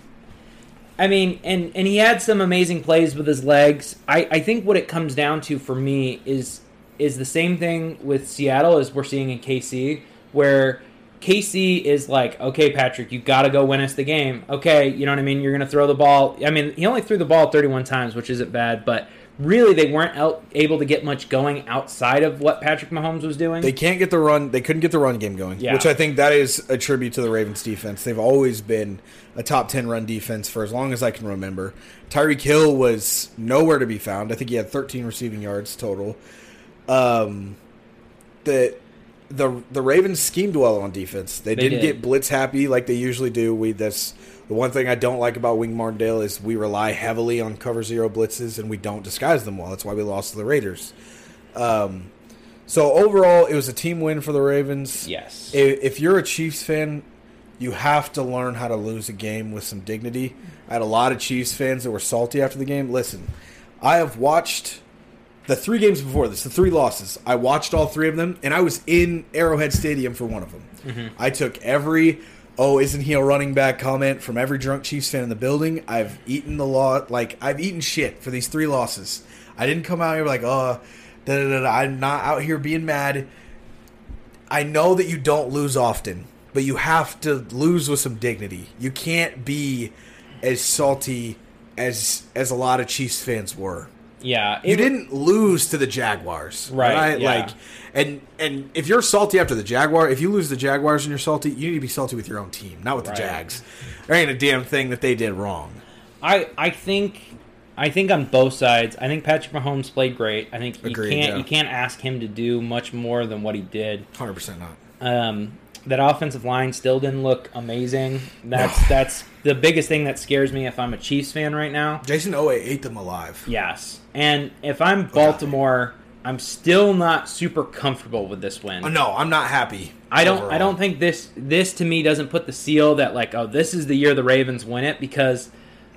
I mean, and and he had some amazing plays with his legs. I I think what it comes down to for me is is the same thing with Seattle as we're seeing in KC, where KC is like, okay, Patrick, you got to go win us the game. Okay, you know what I mean. You're going to throw the ball. I mean, he only threw the ball 31 times, which isn't bad, but really they weren't out, able to get much going outside of what Patrick Mahomes was doing. They can't get the run. They couldn't get the run game going, Yeah. which I think that is a tribute to the Ravens defense. They've always been a top ten run defense for as long as I can remember. Tyreek Hill was nowhere to be found. I think he had 13 receiving yards total. Um, the the the Ravens schemed well on defense. They, They didn't did. get blitz happy like they usually do. We this The one thing I don't like about Wink Martindale is we rely heavily on cover zero blitzes and we don't disguise them well. That's why we lost to the Raiders. Um, so overall, it was a team win for the Ravens. Yes. If, if you're a Chiefs fan, you have to learn how to lose a game with some dignity. I had a lot of Chiefs fans that were salty after the game. Listen, I have watched the three games before this, the three losses. I watched all three of them, and I was in Arrowhead Stadium for one of them. I took every "Oh, isn't he a running back?" comment from every drunk Chiefs fan in the building. I've eaten the lot, like I've eaten shit for these three losses. I didn't come out here like, "Oh, da, da, da, da." I'm not out here being mad." I know that you don't lose often, but you have to lose with some dignity. You can't be as salty as as a lot of Chiefs fans were. Yeah. You didn't lose to the Jaguars, Right, yeah. Like, and and if you're salty after the Jaguar, if you lose the Jaguars and you're salty, you need to be salty with your own team, not with the Right. Jags. There ain't a damn thing that they did wrong. I I think I think on both sides. I think Patrick Mahomes played great. I think you Agreed, can't yeah. you can't ask him to do much more than what he did. Hundred percent not. Um, that offensive line still didn't look amazing. That's that's the biggest thing that scares me if I'm a Chiefs fan right now. Jayson Oweh ate them alive. Yes, and if I'm Baltimore, I'm still not super comfortable with this win. Oh, no, I'm not happy. I don't. I don't think this. This to me doesn't put the seal that like, oh, this is the year the Ravens win it because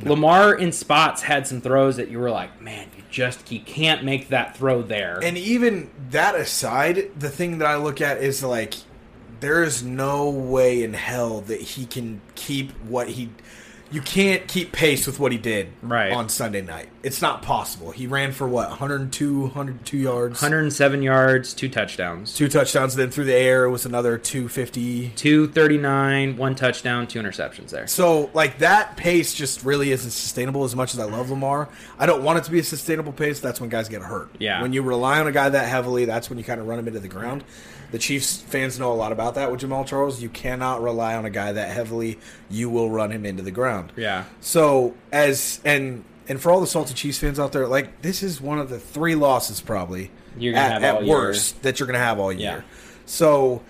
Lamar in spots had some throws that you were like, man, you just you can't make that throw there. And even that aside, the thing that I look at is like, there is no way in hell that he can keep what he. You can't keep pace with what he did Right. on Sunday night. It's not possible. He ran for what 102, 102 yards, 107 yards, two touchdowns, two touchdowns. Then through the air was another two fifty. 239, one touchdown, two interceptions there. So like that pace just really isn't sustainable. As much as I love Lamar, I don't want it to be a sustainable pace. That's when guys get hurt. Yeah. When you rely on a guy that heavily, that's when you kind of run him into the ground. The Chiefs fans know a lot about that with Jamaal Charles. You cannot rely on a guy that heavily. You will run him into the ground. Yeah. So as and and for all the salty Chiefs fans out there, like this is one of the three losses probably You're gonna at, have at all year. worst that you're gonna have all year. Yeah. So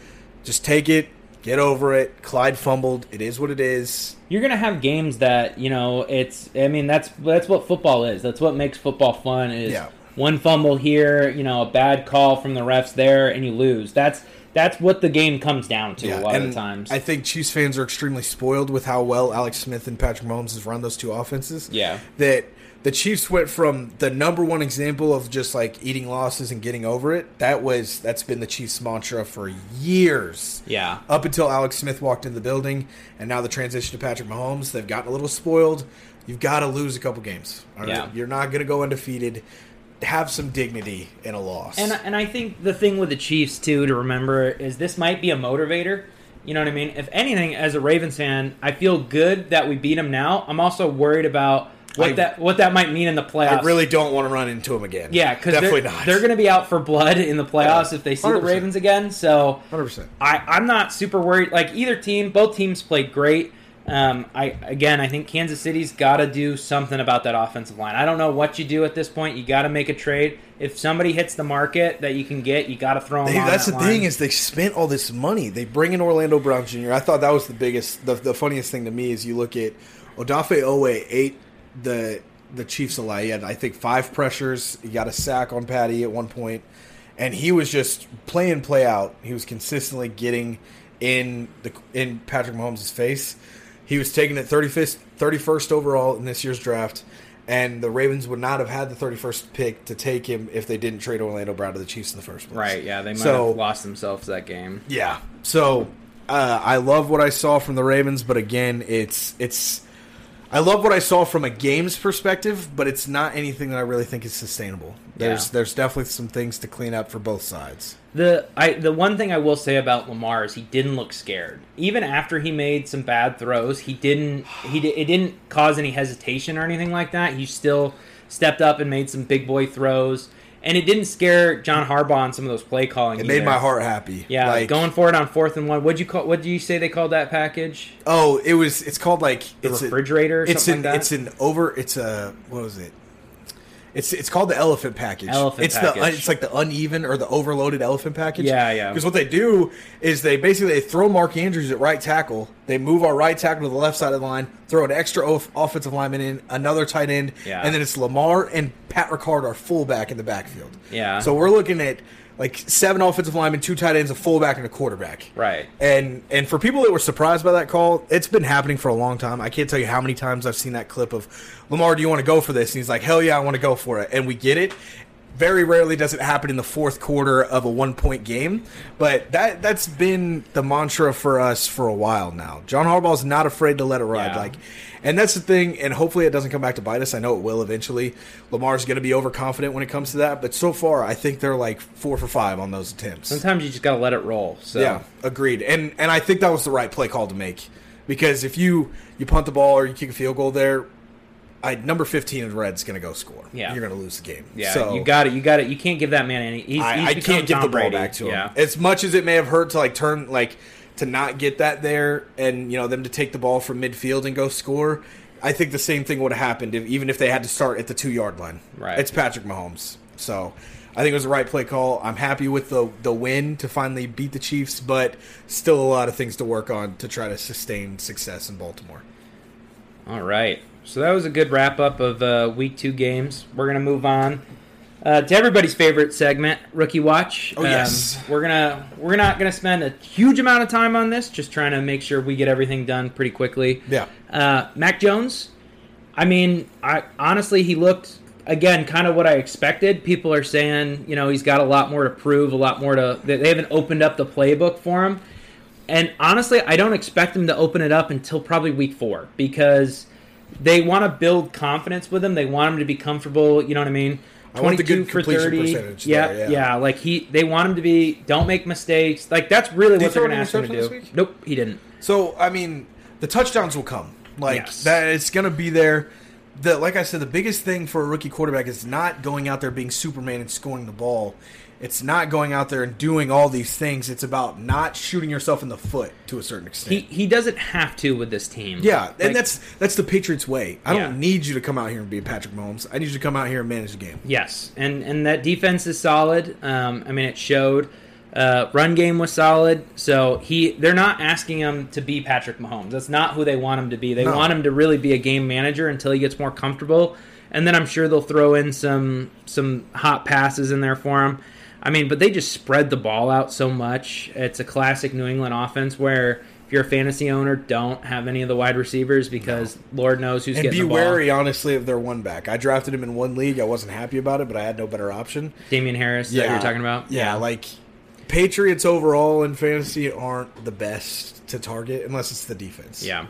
just take it, get over it. Clyde fumbled. It is what it is. You're gonna have games that you know. It's. I mean, that's that's what football is. That's what makes football fun. Is Yeah. one fumble here, you know, a bad call from the refs there, and you lose. That's that's what the game comes down to a lot of the times. I think Chiefs fans are extremely spoiled with how well Alex Smith and Patrick Mahomes has run those two offenses. Yeah. That the Chiefs went from the number one example of just like eating losses and getting over it. That was that's been the Chiefs mantra for years. yeah. Up until Alex Smith walked in the building, and now the transition to Patrick Mahomes, they've gotten a little spoiled. You've got to lose a couple games. right? Yeah. You're not going to go undefeated. Have some dignity in a loss. And and I think the thing with the Chiefs too to remember is this might be a motivator. You know what I mean? If anything, as a Ravens fan, I feel good that we beat them now. I'm also worried about what I- that what that might mean in the playoffs. I really don't want to run into them again. yeah, because definitely they're, not. they're going to be out for blood in the playoffs Yeah, if they see the 100%. Ravens again. So 100%. I, I'm not super worried. Like either team, both teams played great. Um, I again, I think Kansas City's got to do something about that offensive line. I don't know what you do at this point. You got to make a trade. If somebody hits the market that you can get, you got to throw them. They, that's that the line. thing is they spent all this money. They bring in Orlando Brown Jr. I thought that was the biggest, the, the funniest thing to me is you look at Odafe Oweh ate the the Chiefs alive. He had I think five pressures. He got a sack on Patty at one point, and he was just play in play out. He was consistently getting in the in Patrick Mahomes' face. He was taken at 35th, 31st overall in this year's draft. And the Ravens would not have had the 31st pick to take him if they didn't trade Orlando Brown to the Chiefs in the first place. Right? Yeah, they might So- have lost themselves that game. Yeah. So uh, I love what I saw from the Ravens, but again, it's it's. I love what I saw from a games perspective, but it's not anything that I really think is sustainable. There's Yeah. there's definitely some things to clean up for both sides. The I the one thing I will say about Lamar is he didn't look scared. Even after he made some bad throws, he didn't he it didn't cause any hesitation or anything like that. He still stepped up and made some big boy throws, and it didn't scare John Harbaugh on some of those play calling. It made my heart happy. Yeah, like, going for it on fourth and one. What'd you call? What do you say they called that package? Oh, it was. It's called like The it's refrigerator or A, it's an like it's an over. It's a what was it? It's it's called the elephant package. Elephant it's the it's like the uneven or the overloaded elephant package. Yeah, yeah. Because what they do is they basically they throw Mark Andrews at right tackle. They move our right tackle to the left side of the line, throw an extra off- offensive lineman in, another tight end, Yeah. and then it's Lamar and Pat Ricard, our fullback in the backfield. Yeah. So we're looking at like seven offensive linemen, two tight ends, a fullback, and a quarterback. Right. And and for people that were surprised by that call, it's been happening for a long time. I can't tell you how many times I've seen that clip of Lamar, do you want to go for this? And he's like, Hell yeah, I want to go for it. And we get it. Very rarely does it happen in the fourth quarter of a one point game, but that that's been the mantra for us for a while now. John Harbaugh's not afraid to let it ride. Yeah. Like and that's the thing, and hopefully it doesn't come back to bite us. I know it will eventually. Lamar's going to be overconfident when it comes to that, but so far I think they're like four for five on those attempts. Sometimes you just gotta let it roll. So Yeah, agreed. And and I think that was the right play call to make because if you you punt the ball or you kick a field goal there, I number fifteen in red's going to go score. Yeah. you're going to lose the game. yeah, so you got it. You got it. You can't give that man any. He's, I, he's I can't give the ball back to him. Yeah. As much as it may have hurt to like turn like to not get that there and you know them to take the ball from midfield and go score. I think the same thing would have happened if, even if they had to start at the two yard line. Right. It's Patrick Mahomes. So I think it was the right play call. I'm happy with the the win to finally beat the Chiefs, but still a lot of things to work on to try to sustain success in Baltimore. All right. So that was a good wrap up of uh, week two games. We're gonna move on uh, to everybody's favorite segment, rookie watch. Um, Oh, yes. we're gonna we're not gonna spend a huge amount of time on this. Just trying to make sure we get everything done pretty quickly. Yeah. Uh, Mac Jones. I mean, I honestly he looked again kind of what I expected. People are saying you know he's got a lot more to prove, a lot more to. They haven't opened up the playbook for him. And honestly, I don't expect him to open it up until probably week four because they want to build confidence with him. They want him to be comfortable. You know what I mean? I want the good for completion thirty. percentage Yeah, there, yeah. yeah. Like he, they want him to be. Don't make mistakes. Like that's really Did what they're going to ask him to do. Nope, he didn't. So I mean, the touchdowns will come. Like Yes. that, it's going to be there. The like I said, the biggest thing for a rookie quarterback is not going out there being Superman and scoring the ball. It's not going out there and doing all these things. It's about not shooting yourself in the foot to a certain extent. He he doesn't have to with this team. yeah, Like, and that's that's the Patriots way. I Yeah. don't need you to come out here and be Patrick Mahomes. I need you to come out here and manage the game. Yes, and and that defense is solid. Um, I mean, it showed. Uh, run game was solid, so he they're not asking him to be Patrick Mahomes. That's not who they want him to be. They No. want him to really be a game manager until he gets more comfortable, and then I'm sure they'll throw in some some hot passes in there for him. I mean, but they just spread the ball out so much. It's a classic New England offense where if you're a fantasy owner, don't have any of the wide receivers because Lord knows who's And getting be the ball. Be wary, honestly, of their one back. I drafted him in one league. I wasn't happy about it, but I had no better option. Damien Harris yeah, you're talking about. Yeah, like Patriots overall in fantasy aren't the best to target unless it's the defense. Yeah.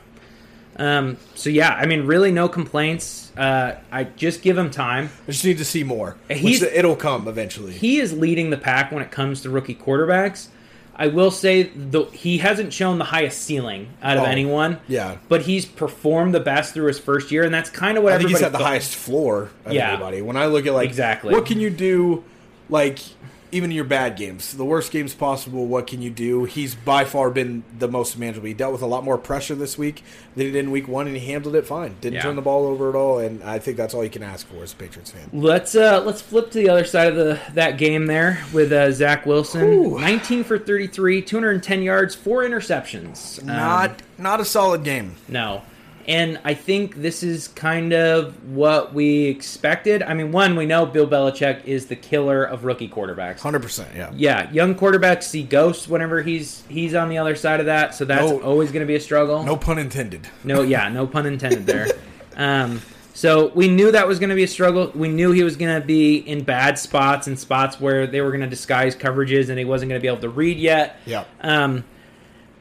Um, so yeah, I mean, really no complaints. Uh, I just give him time. I just need to see more. He's- Which it'll come eventually. He is leading the pack when it comes to rookie quarterbacks. I will say though he hasn't shown the highest ceiling out of Oh, anyone. yeah. but he's performed the best through his first year, and that's kind of what I think he's everybody at the highest floor of Yeah. anybody. When I look at like Exactly. what can you do, like even your bad games, the worst games possible. What can you do? He's by far been the most manageable. He dealt with a lot more pressure this week than he did in week one, and he handled it fine. Didn't Yeah. turn the ball over at all, and I think that's all you can ask for as a Patriots fan. Let's uh let's flip to the other side of the that game there with uh, Zach Wilson, Ooh. 19 for 33, 210 yards, four interceptions. Um, Not not a solid game. No. And I think this is kind of what we expected. I mean, one, we know Bill Belichick is the killer of rookie quarterbacks. Hundred percent. Yeah. Yeah, young quarterbacks see ghosts whenever he's he's on the other side of that, so that's No- always going to be a struggle. No pun intended. No, yeah, no pun intended there. Um, so we knew that was going to be a struggle. We knew he was going to be in bad spots and spots where they were going to disguise coverages and he wasn't going to be able to read yet. Yeah. Um,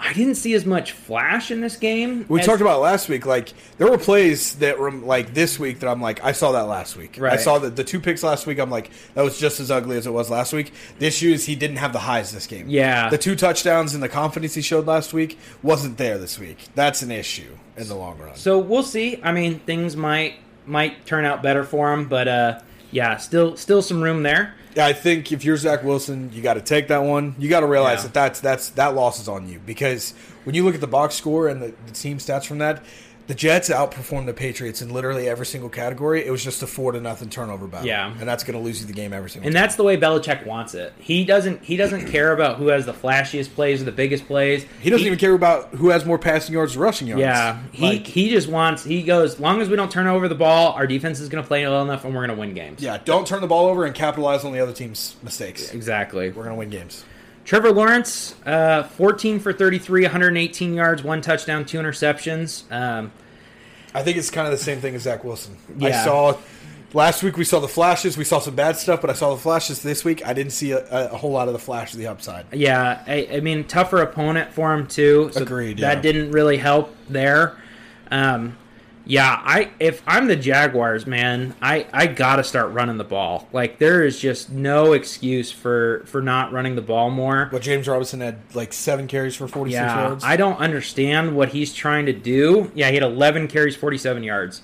I didn't see as much flash in this game. We as- talked about last week. Like there were plays that were like this week that I'm like I saw that last week. Right. I saw the the two picks last week. I'm like that was just as ugly as it was last week. The issue is he didn't have the highs this game. Yeah. The two touchdowns and the confidence he showed last week wasn't there this week. That's an issue in the long run. So we'll see. I mean, things might might turn out better for him, but uh, yeah, still still some room there. Yeah, I think if you're Zach Wilson, you got to take that one. You got to realize Yeah. that that's that's that loss is on you because when you look at the box score and the, the team stats from that, the Jets outperformed the Patriots in literally every single category. It was just a four to nothing turnover battle. Yeah. and that's going to lose you the game every single. Time. And time. that's the way Belichick wants it. He doesn't he doesn't care about who has the flashiest plays or the biggest plays. he doesn't even care about who has more passing yards, or rushing yards. Yeah, he Like, he just wants. He goes, as long as we don't turn over the ball, our defense is going to play well enough, and we're going to win games. yeah. Don't turn the ball over and capitalize on the other team's mistakes. exactly. We're going to win games. Trevor Lawrence, uh, 14 for 33, 118 yards, one touchdown, two interceptions. Um, I think it's kind of the same thing as Zach Wilson. I saw last week we saw the flashes. We saw some bad stuff, but I saw the flashes this week. I didn't see a, a whole lot of the flash of the upside. yeah, I, I mean, tougher opponent for him too. So Agreed, That yeah. didn't really help there. Um, yeah, I if I'm the Jaguars, man, I I gotta start running the ball. Like there is just no excuse for for not running the ball more. But James Robinson had like seven carries for forty six Yeah, yards. I don't understand what he's trying to do. Yeah, he had 11 carries, 47 yards.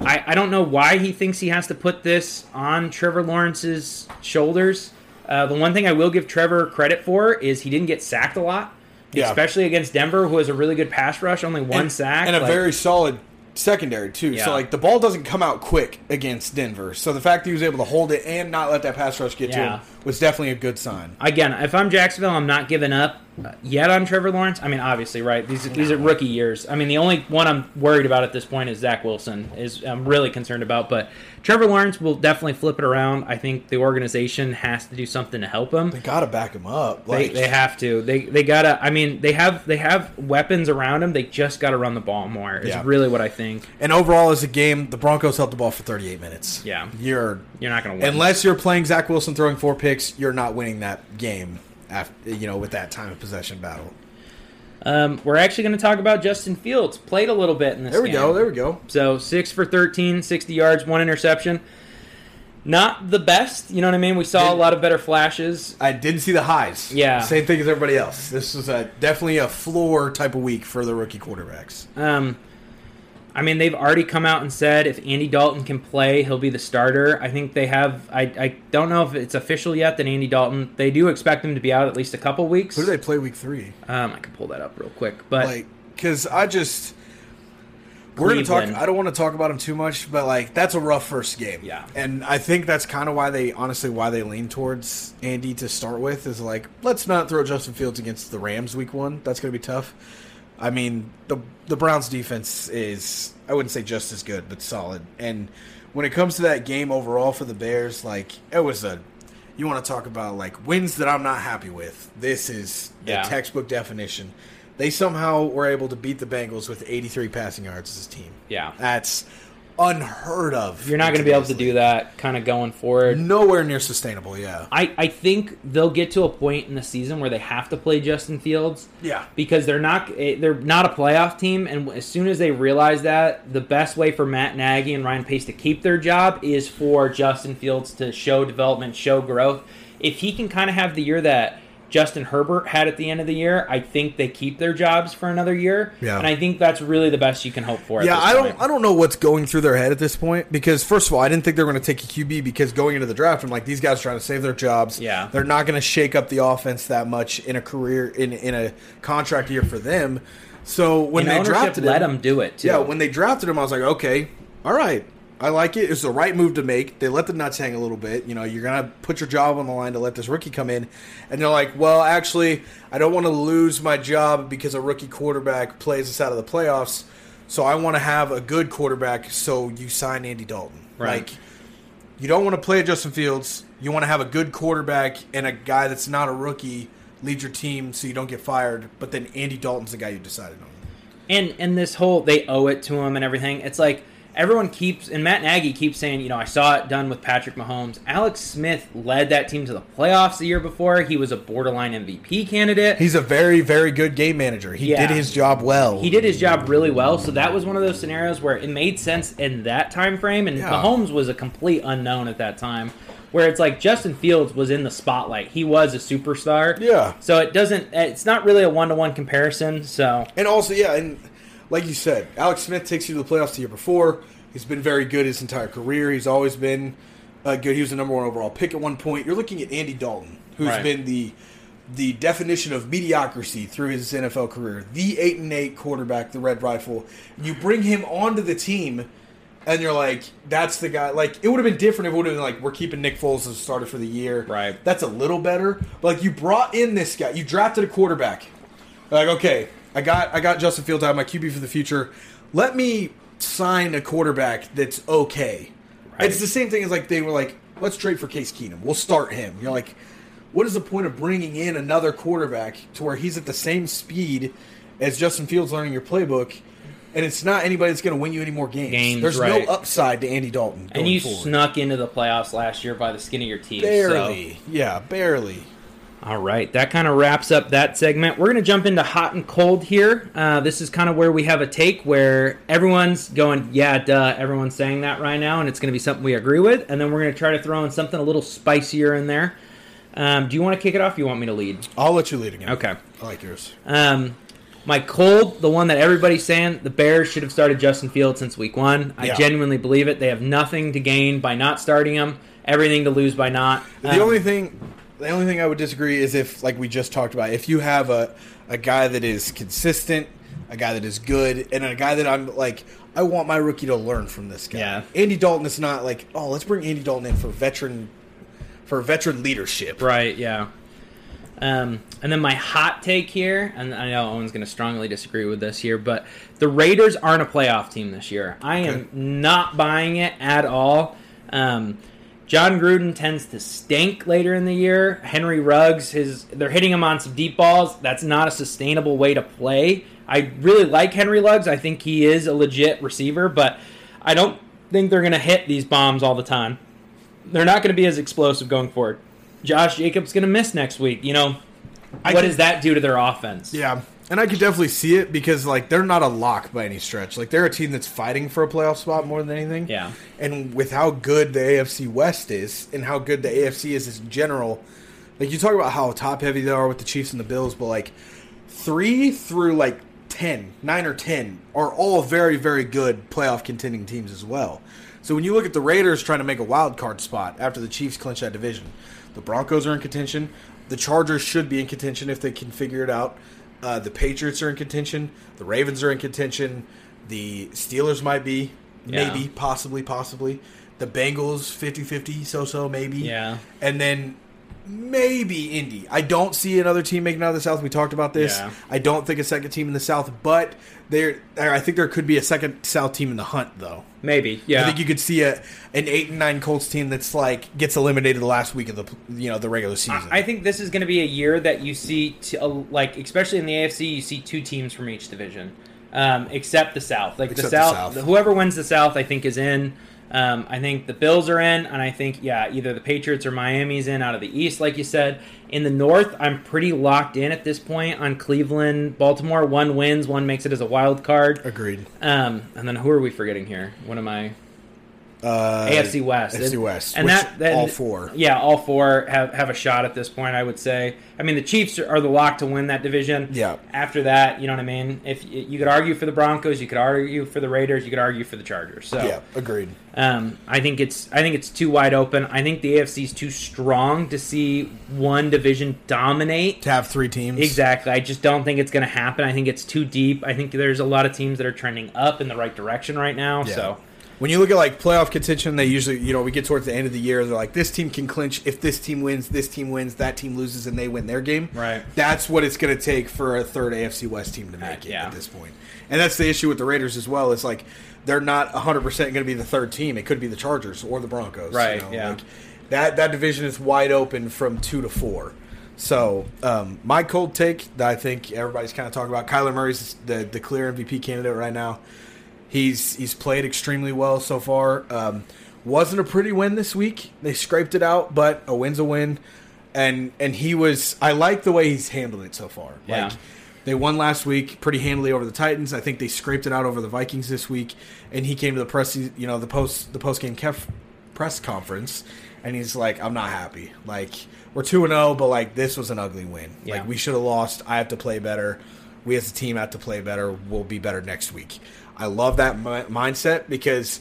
I, I don't know why he thinks he has to put this on Trevor Lawrence's shoulders. Uh, the one thing I will give Trevor credit for is he didn't get sacked a lot, Yeah. especially against Denver, who has a really good pass rush, only one and, sack. and a Like, very solid secondary too. Yeah. So like the ball doesn't come out quick against Denver. So the fact that he was able to hold it and not let that pass rush get to him was definitely a good sign. again, if I'm Jacksonville, I'm not giving up Uh, yet on Trevor Lawrence. I mean, obviously, right? These these are rookie years. I mean, the only one I'm worried about at this point is Zach Wilson. Is I'm really concerned about, but Trevor Lawrence will definitely flip it around. I think the organization has to do something to help him. They gotta back him up. They, they have to. They they gotta. I mean, they have they have weapons around him. They just gotta run the ball more. Is Yeah. really what I think. and overall as a game, the Broncos held the ball for thirty eight minutes. Yeah. You're You're not gonna win. unless you're playing Zach Wilson throwing four picks, you're not winning that game after you know with that time of possession battle. um, we're actually going to talk about Justin Fields. Played a little bit in this. There we game. go. There we go. So six for 13, 60 yards, one interception. Not the best, you know what I mean? We saw a lot of better flashes. I didn't see the highs. Yeah. Same thing as everybody else. This was a definitely a floor type of week for the rookie quarterbacks. Um, I mean, they've already come out and said if Andy Dalton can play, he'll be the starter. I think they have. I, I don't know if it's official yet that Andy Dalton. They do expect him to be out at least a couple weeks. Who do they play week three? Um, I can pull that up real quick, but like because I just we're gonna talk. I don't want to talk about him too much, but like that's a rough first game. Yeah. and I think that's kind of why they honestly why they lean towards Andy to start with is like let's not throw Justin Fields against the Rams week one. That's gonna be tough. I mean the the Browns defense is I wouldn't say just as good, but solid. And when it comes to that game overall for the Bears, like it was a. You want to talk about like wins that I'm not happy with? This is the Yeah. textbook definition. They somehow were able to beat the Bengals with 83 passing yards as a team. yeah, That's unheard of. you're not going to be able to do that kind of going forward. Nowhere near sustainable. Yeah. I, I think they'll get to a point in the season where they have to play Justin Fields. Yeah. because they're not eh, they're not a playoff team, and as soon as they realize that, the best way for Matt Nagy and Ryan Pace to keep their job is for Justin Fields to show development, show growth. If he can kind of have the year that Justin Herbert had at the end of the year, I think they keep their jobs for another year. Yeah. and I think that's really the best you can hope for. at Yeah, I don't. I don't know what's going through their head at this point because first of all, I didn't think they were going to take a QB because going into the draft, I'm like, these guys are trying to save their jobs. Yeah. they're not going to shake up the offense that much in a career in in a contract year for them. So when And they drafted let him, him do it. Too. Yeah, when they drafted him, I was like, okay, all right. I like it. It's the right move to make. They let the nuts hang a little bit. You know, you're gonna put your job on the line to let this rookie come in, and they're like, "Well, actually, I don't want to lose my job because a rookie quarterback plays us out of the playoffs. So I want to have a good quarterback. So you sign Andy Dalton. Right. Like, you don't want to play Justin Fields. You want to have a good quarterback and a guy that's not a rookie lead your team so you don't get fired. But then Andy Dalton's the guy you decided on. and and this whole they owe it to him and everything. It's like everyone keeps and Matt Nagy keeps saying, you know, I saw it done with Patrick Mahomes. Alex Smith led that team to the playoffs the year before. He was a borderline MVP candidate. He's a very, very good game manager. He Yeah. did his job well. he did his job really well, so that was one of those scenarios where it made sense in that time frame. And Yeah. Mahomes was a complete unknown at that time, where it's like Justin Fields was in the spotlight. He was a superstar. Yeah. So it doesn't. It's not really a one to one comparison. So And also, yeah, and like you said, Alex Smith takes you to the playoffs the year before. He's been very good his entire career. He's always been uh, good. He was the number one overall pick at one point. You're looking at Andy Dalton, who's Right. been the the definition of mediocrity through his NFL career, the eight and eight quarterback, the Red Rifle. You bring him onto the team, and you're like, that's the guy. Like it would have been different if it would have been like we're keeping Nick Foles as a starter for the year. Right. That's a little better. But like you brought in this guy, you drafted a quarterback. Like okay, I got I got Justin Fields out of my QB for the future. Let me sign a quarterback that's okay. Right. It's the same thing as like they were like, let's trade for Case Keenum. We'll start him. You're like, what is the point of bringing in another quarterback to where he's at the same speed as Justin Fields learning your playbook? And it's not anybody that's going to win you any more games. Games, There's right. no upside to Andy Dalton. and you forward. snuck into the playoffs last year by the skin of your teeth. so- barely, yeah, barely. All right, that kind of wraps up that segment. We're going to jump into hot and cold here. Uh, this is kind of where we have a take where everyone's going, yeah, duh, everyone's saying that right now, and it's going to be something we agree with. And then we're going to try to throw in something a little spicier in there. Um, do you want to kick it off? Or you want me to lead? I'll let you lead again. Okay. I like yours. Um, my cold, the one that everybody's saying, the Bears should have started Justin Fields since week one. I Yeah. genuinely believe it. They have nothing to gain by not starting him, everything to lose by not. The Um, only thing, the only thing I would disagree is if, like we just talked about, if you have a a guy that is consistent, a guy that is good, and a guy that I'm like, I want my rookie to learn from this guy. Yeah. Andy Dalton is not like, oh, let's bring Andy Dalton in for veteran, for veteran leadership. Right, yeah. Um, and then my hot take here, and I know Owen's going to strongly disagree with this here, but the Raiders aren't a playoff team this year. I am Okay. not buying it at all. Um, Jon Gruden tends to stink later in the year. Henry Ruggs, his they're hitting him on some deep balls. That's not a sustainable way to play. I really like Henry Ruggs. I think he is a legit receiver, but I don't think they're going to hit these bombs all the time they're not going to be as explosive going forward. Josh Jacobs going to miss next week. You know, I what can- does that do to their offense? Yeah, and I could definitely see it because like they're not a lock by any stretch. Like they're a team that's fighting for a playoff spot more than anything. Yeah. and with how good the AFC West is and how good the AFC is in general, like you talk about how top heavy they are with the Chiefs and the Bills, but like three through like 10, 9 or ten are all very very good playoff contending teams as well. So when you look at the Raiders trying to make a wild card spot after the Chiefs clinch that division, the Broncos are in contention. The Chargers should be in contention if they can figure it out. Uh, the Patriots are in contention. The Ravens are in contention. The Steelers might be, Yeah. maybe, possibly, possibly. The Bengals 50-50, so-so, maybe. Yeah. And then maybe Indy. I don't see another team making out of the South. We talked about this. Yeah. I don't think a second team in the South, but there, I think there could be a second South team in the hunt, though. Maybe. Yeah. I think you could see a an eight and nine Colts team that's like gets eliminated the last week of the you know the regular season. I think this is going to be a year that you see, t- like especially in the AFC, you see two teams from each division, um, except the South. Like the Except the South, South. whoever wins the South, I think is in. Um, I think the Bills are in, and I think yeah, either the Patriots or Miami's in out of the East, like you said. In the North, I'm pretty locked in at this point on Cleveland, Baltimore. One wins, one makes it as a wild card. Agreed. Um, and then who are we forgetting here? What am I? Uh, AFC West. AFC And- West, and which that, that all four. Yeah, all four have, have a shot at this point. I would say. I mean, the Chiefs are, are the lock to win that division. Yeah. After that, you know what I mean. If you could argue for the Broncos, you could argue for the Raiders, you could argue for the Chargers. So Yeah, agreed. um, I think it's I think it's too wide open. I think the AFC is too strong to see one division dominate. To have three teams. Exactly. I just don't think it's going to happen. I think it's too deep. I think there's a lot of teams that are trending up in the right direction right now. Yeah. So When you look at like playoff contention, they usually, you know, we get towards the end of the year, they're like, this team can clinch if this team wins, this team wins, that team loses, and they win their game. Right. That's what it's going to take for a third AFC West team to make it yeah. at this point. And that's the issue with the Raiders as well. It's like they're not 100% going to be the third team. It could be the Chargers or the Broncos. Right, yeah. Like, that, that division is wide open from two to four. So, um, my cold take that I think everybody's kind of talking about, Kyler Murray's the, the clear MVP candidate right now. He's he's played extremely well so far. Um, wasn't a pretty win this week. They scraped it out, but a win's a win. And and he was. I like the way he's handled it so far. Yeah. Like they won last week pretty handily over the Titans. I think they scraped it out over the Vikings this week. And he came to the press, you know, the post the post game kef, press conference, and he's like, "I'm not happy. Like we're two and zero, but like this was an ugly win. Yeah. Like we should have lost. I have to play better. We as a team have to play better. We'll be better next week." I love that mi- mindset because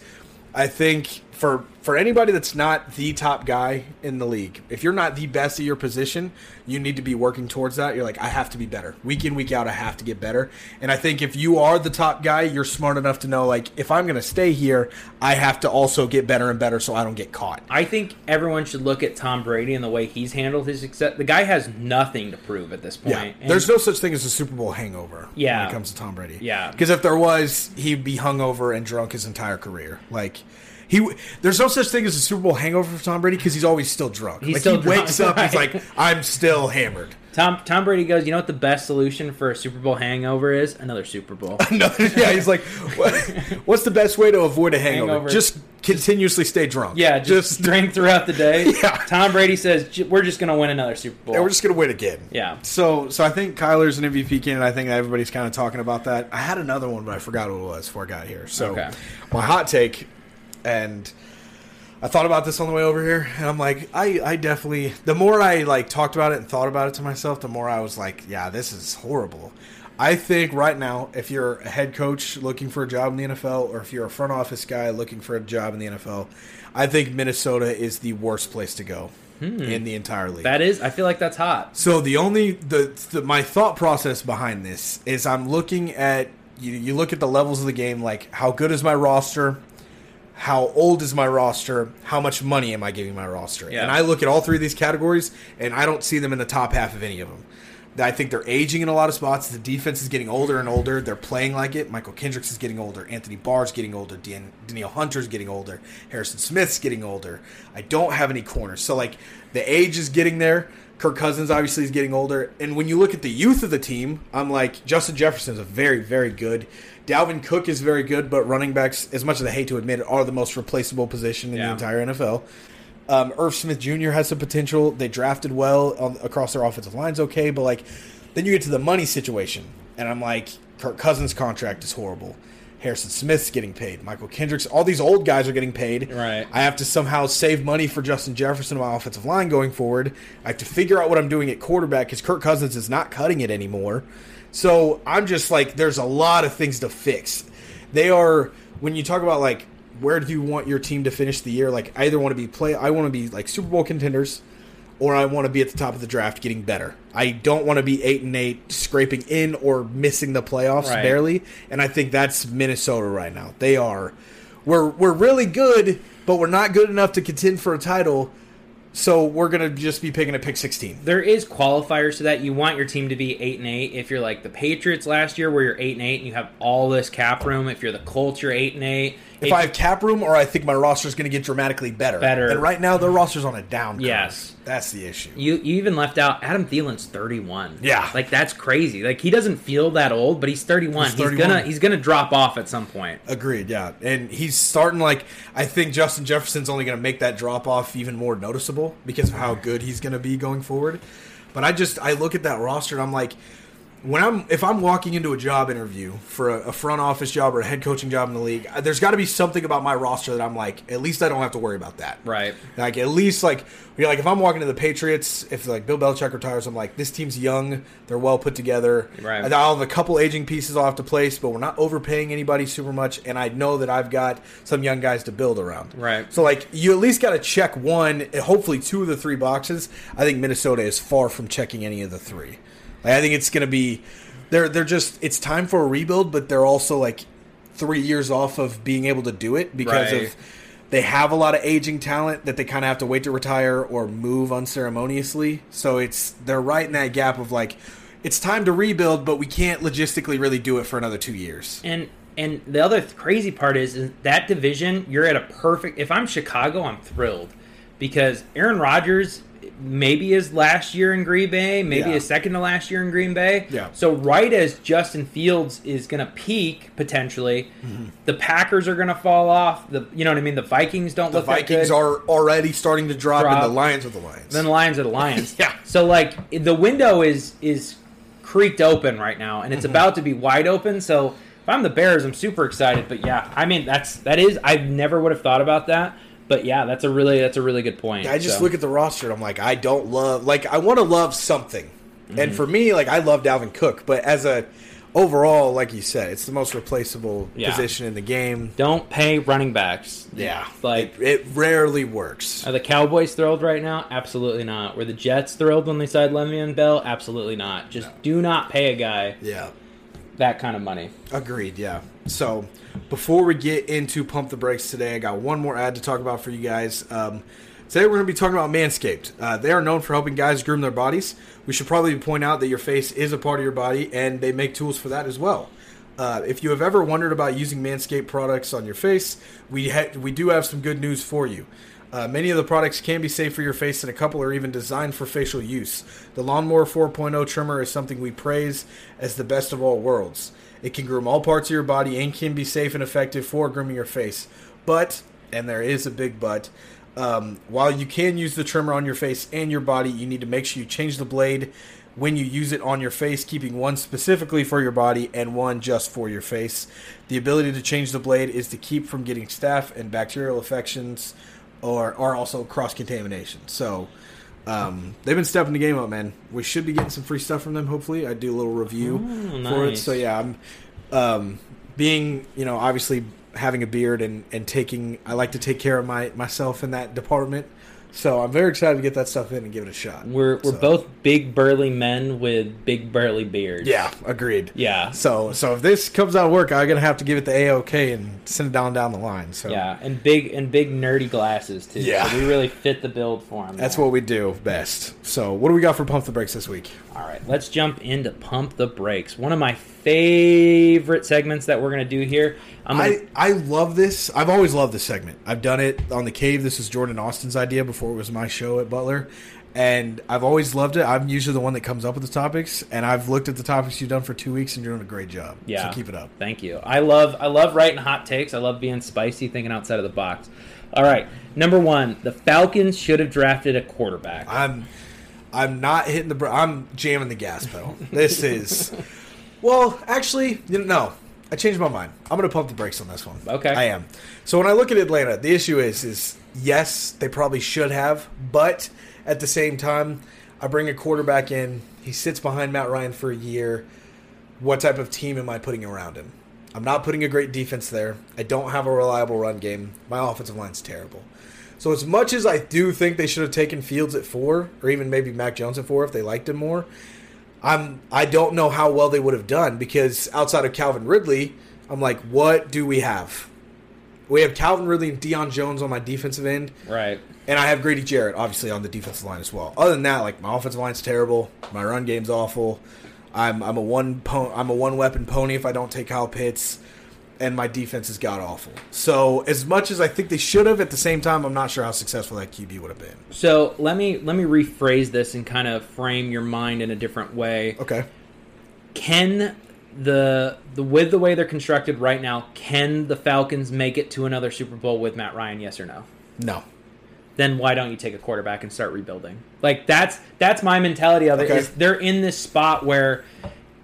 I think for for anybody that's not the top guy in the league, if you're not the best at your position, you need to be working towards that. You're like, I have to be better. Week in, week out, I have to get better. And I think if you are the top guy, you're smart enough to know like if I'm gonna stay here, I have to also get better and better so I don't get caught. I think everyone should look at Tom Brady and the way he's handled his success. The guy has nothing to prove at this point. Yeah. And- There's no such thing as a Super Bowl hangover Yeah. when it comes to Tom Brady. Yeah. Because if there was, he'd be hungover and drunk his entire career. Like he, there's no such thing as a Super Bowl hangover for Tom Brady because he's always still drunk. He's like still he wakes drunk, up, he's like, I'm still hammered. Tom Tom Brady goes, you know what the best solution for a Super Bowl hangover is? Another Super Bowl. Another, yeah, he's like, what, what's the best way to avoid a hangover? Hangover. Just continuously stay drunk. Yeah, just, drink throughout the day. Yeah. Tom Brady says we're just going to win another Super Bowl. and we're just gonna win again. yeah. So, so I think Kyler's an MVP candidate. I think everybody's kind of talking about that. I had another one, but I forgot what it was before I got here. So, Okay. my hot take, and I thought about this on the way over here, and I'm like, I, I definitely. The more I like talked about it and thought about it to myself, the more I was like, yeah, this is horrible. I think right now, if you're a head coach looking for a job in the NFL, or if you're a front office guy looking for a job in the NFL, I think Minnesota is the worst place to go hmm. in the entire league. That is, I feel like that's hot. So the only the, the my thought process behind this is I'm looking at you, you look at the levels of the game like how good is my roster, how old is my roster, how much money am I giving my roster, Yeah. and I look at all three of these categories and I don't see them in the top half of any of them. I think they're aging in a lot of spots. The defense is getting older and older. They're playing like it. Michael Kendricks is getting older. Anthony Barr's getting older. Dan, Danielle Hunter's getting older. Harrison Smith's getting older. I don't have any corners. So, like, the age is getting there. Kirk Cousins obviously is getting older. And when you look at the youth of the team, I'm like, Justin Jefferson is a very, very good. Dalvin Cook is very good, but running backs, as much as I hate to admit it, are the most replaceable position in Yeah. the entire NFL. Um, Irv Smith Jr. has some potential. They drafted well on, across their offensive lines, okay, but like then you get to the money situation, and I'm like, Kirk Cousins' contract is horrible. Harrison Smith's getting paid. Michael Kendricks, all these old guys are getting paid. Right. I have to somehow save money for Justin Jefferson on my offensive line going forward. I have to figure out what I'm doing at quarterback because Kirk Cousins is not cutting it anymore. So I'm just like, there's a lot of things to fix. They are when you talk about like where do you want your team to finish the year? Like I either want to be play, I want to be like Super Bowl contenders, or I want to be at the top of the draft getting better. I don't want to be eight and eight, scraping in or missing the playoffs Right. barely. And I think that's Minnesota right now. They are we're we're really good, but we're not good enough to contend for a title. So we're gonna just be picking a pick sixteen. There is qualifiers to that. You want your team to be eight and eight. If you're like the Patriots last year, where you're eight and eight and you have all this cap room. If you're the Colts, you're eight and eight. If I have cap room, or I think my roster is going to get dramatically better. Better. And right now, their roster's on a down. curve. Yes. that's the issue. You you even left out Adam Thielen's 31. Yeah. like that's crazy. Like he doesn't feel that old, but he's 31. He's He's, gonna he's gonna drop off at some point. Agreed. Yeah, and he's starting like I think Justin Jefferson's only going to make that drop off even more noticeable because of how good he's going to be going forward. But I just I look at that roster and I'm like, when I'm if I'm walking into a job interview for a, a front office job or a head coaching job in the league, uh, there's got to be something about my roster that I'm like, at least I don't have to worry about that. Right. Like at least like you're like if I'm walking to the Patriots, if like Bill Belichick retires, I'm like this team's young, they're well put together. Right. I'll have a couple aging pieces I'll have to place, but we're not overpaying anybody super much, and I know that I've got some young guys to build around. Right. So like you at least got to check one, hopefully two of the three boxes. I think Minnesota is far from checking any of the three. Like, I think it's going to be they're they're just it's time for a rebuild, but they're also like three years off of being able to do it because Right. of they have a lot of aging talent that they kind of have to wait to retire or move unceremoniously. So it's they're right in that gap of like it's time to rebuild, but we can't logistically really do it for another two years. And and the other th- crazy part is, is that division. You're at a perfect. If I'm Chicago, I'm thrilled because Aaron Rodgers maybe his last year in Green Bay, maybe Yeah. his second to last year in Green Bay. Yeah. So right as Justin Fields is going to peak potentially, Mm-hmm. the Packers are going to fall off. The you know what I mean. The Vikings don't The Vikings are already starting to drop, Drop. and the Lions are the Lions. Then the Lions are the Lions. Yeah. So like the window is is creaked open right now, and it's Mm-hmm. about to be wide open. So if I'm the Bears, I'm super excited. But yeah, I mean that's that is I never would have thought about that. But yeah, that's a really that's a really good point. I just So, look at the roster and I'm like, I don't love like I want to love something. Mm-hmm. And for me, like I love Dalvin Cook, but as a overall, like you said, it's the most replaceable Yeah. position in the game. Don't pay running backs. Yeah, Like it, it rarely works. Are the Cowboys thrilled right now? Absolutely not. Were the Jets thrilled when they signed Le'Veon Bell? Absolutely not. Just do not pay a guy Yeah, that kind of money. agreed. Yeah. So before we get into pump the brakes today, I got one more ad to talk about for you guys. Um, today we're going to be talking about Manscaped. Uh, they are known for helping guys groom their bodies. We should probably point out that your face is a part of your body, and they make tools for that as well. Uh, if you have ever wondered about using Manscaped products on your face, we ha- we do have some good news for you. Uh, many of the products can be safe for your face, and a couple are even designed for facial use. The Lawnmower 4.0 trimmer is something we praise as the best of all worlds. It can groom all parts of your body and can be safe and effective for grooming your face. But, and there is a big but, um, while you can use the trimmer on your face and your body, you need to make sure you change the blade when you use it on your face, keeping one specifically for your body and one just for your face. The ability to change the blade is to keep from getting staph and bacterial infections or are also cross contamination. So um, they've been stepping the game up, man. We should be getting some free stuff from them. Hopefully, I do a little review Ooh, for it. So yeah, I'm um, being you know obviously having a beard and and taking I like to take care of my myself in that department. So I'm very excited to get that stuff in and give it a shot. We're we're So- both big burly men with big burly beards. yeah, agreed. Yeah. So so if this comes out of work, I'm gonna have to give it the a okay and send it down down the line. So Yeah, and big and big nerdy glasses too. Yeah. So we really fit the build for him. that's what we do best. So what do we got for pump the brakes this week? All right, let's jump into pump the brakes. One of my favorite segments that we're gonna do here. I'm gonna, I, I love this. I've always loved this segment. I've done it on the cave. This is Jordan Austin's idea before it was my show at Butler. And I've always loved it. I'm usually the one that comes up with the topics, and I've looked at the topics you've done for two weeks, and you're doing a great job. Yeah. so keep it up. Thank you. I love I love writing hot takes. I love being spicy, thinking outside of the box. All right, number one, the Falcons should have drafted a quarterback. I'm I'm not hitting the. I'm jamming the gas pedal. This is. Well, actually, you know, no. I changed my mind. I'm going to pump the brakes on this one. Okay. I am. So when I look at Atlanta, the issue is, is yes, they probably should have, but at the same time, I bring a quarterback in. He sits behind Matt Ryan for a year. What type of team am I putting around him? I'm not putting a great defense there. I don't have a reliable run game. My offensive line's terrible. So as much as I do think they should have taken Fields at four, or even maybe Mac Jones at four if they liked him more, I'm I don't know how well they would have done because outside of Calvin Ridley, I'm like, what do we have? We have Calvin Ridley and Deion Jones on my defensive end, right. and I have Grady Jarrett obviously on the defensive line as well. Other than that, like my offensive line's terrible, my run game's awful. I'm I'm a one po- I'm a one weapon pony if I don't take Kyle Pitts, and my defense is god awful. So as much as I think they should have, at the same time, I'm not sure how successful that QB would have been. So let me let me rephrase this and kind of frame your mind in a different way. Okay. Can the the with the way they're constructed right now, can the Falcons make it to another Super Bowl with Matt Ryan? Yes or no? No. Then why don't you take a quarterback and start rebuilding? Like that's that's my mentality of it. Okay. Is they're in this spot where,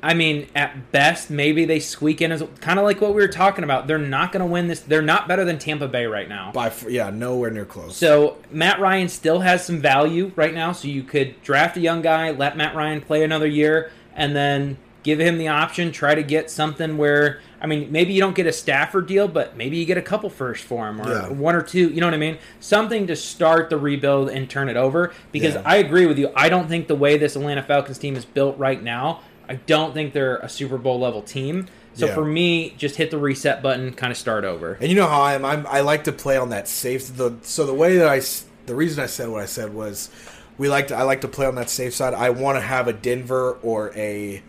I mean, at best maybe they squeak in as kind of like what we were talking about. They're not going to win this. They're not better than Tampa Bay right now. By yeah, nowhere near close. So Matt Ryan still has some value right now. So you could draft a young guy, let Matt Ryan play another year, and then give him the option. Try to get something where I mean, maybe you don't get a Stafford deal, but maybe you get a couple first for him or Yeah. one or two. You know what I mean? Something to start the rebuild and turn it over. Because Yeah. I agree with you. I don't think the way this Atlanta Falcons team is built right now. I don't think they're a Super Bowl level team. So Yeah. for me, just hit the reset button, kind of start over. And you know how I am. I'm, I like to play on that safe. The so the way that I, the reason I said what I said was we like to I like to play on that safe side. I want to have a Denver or a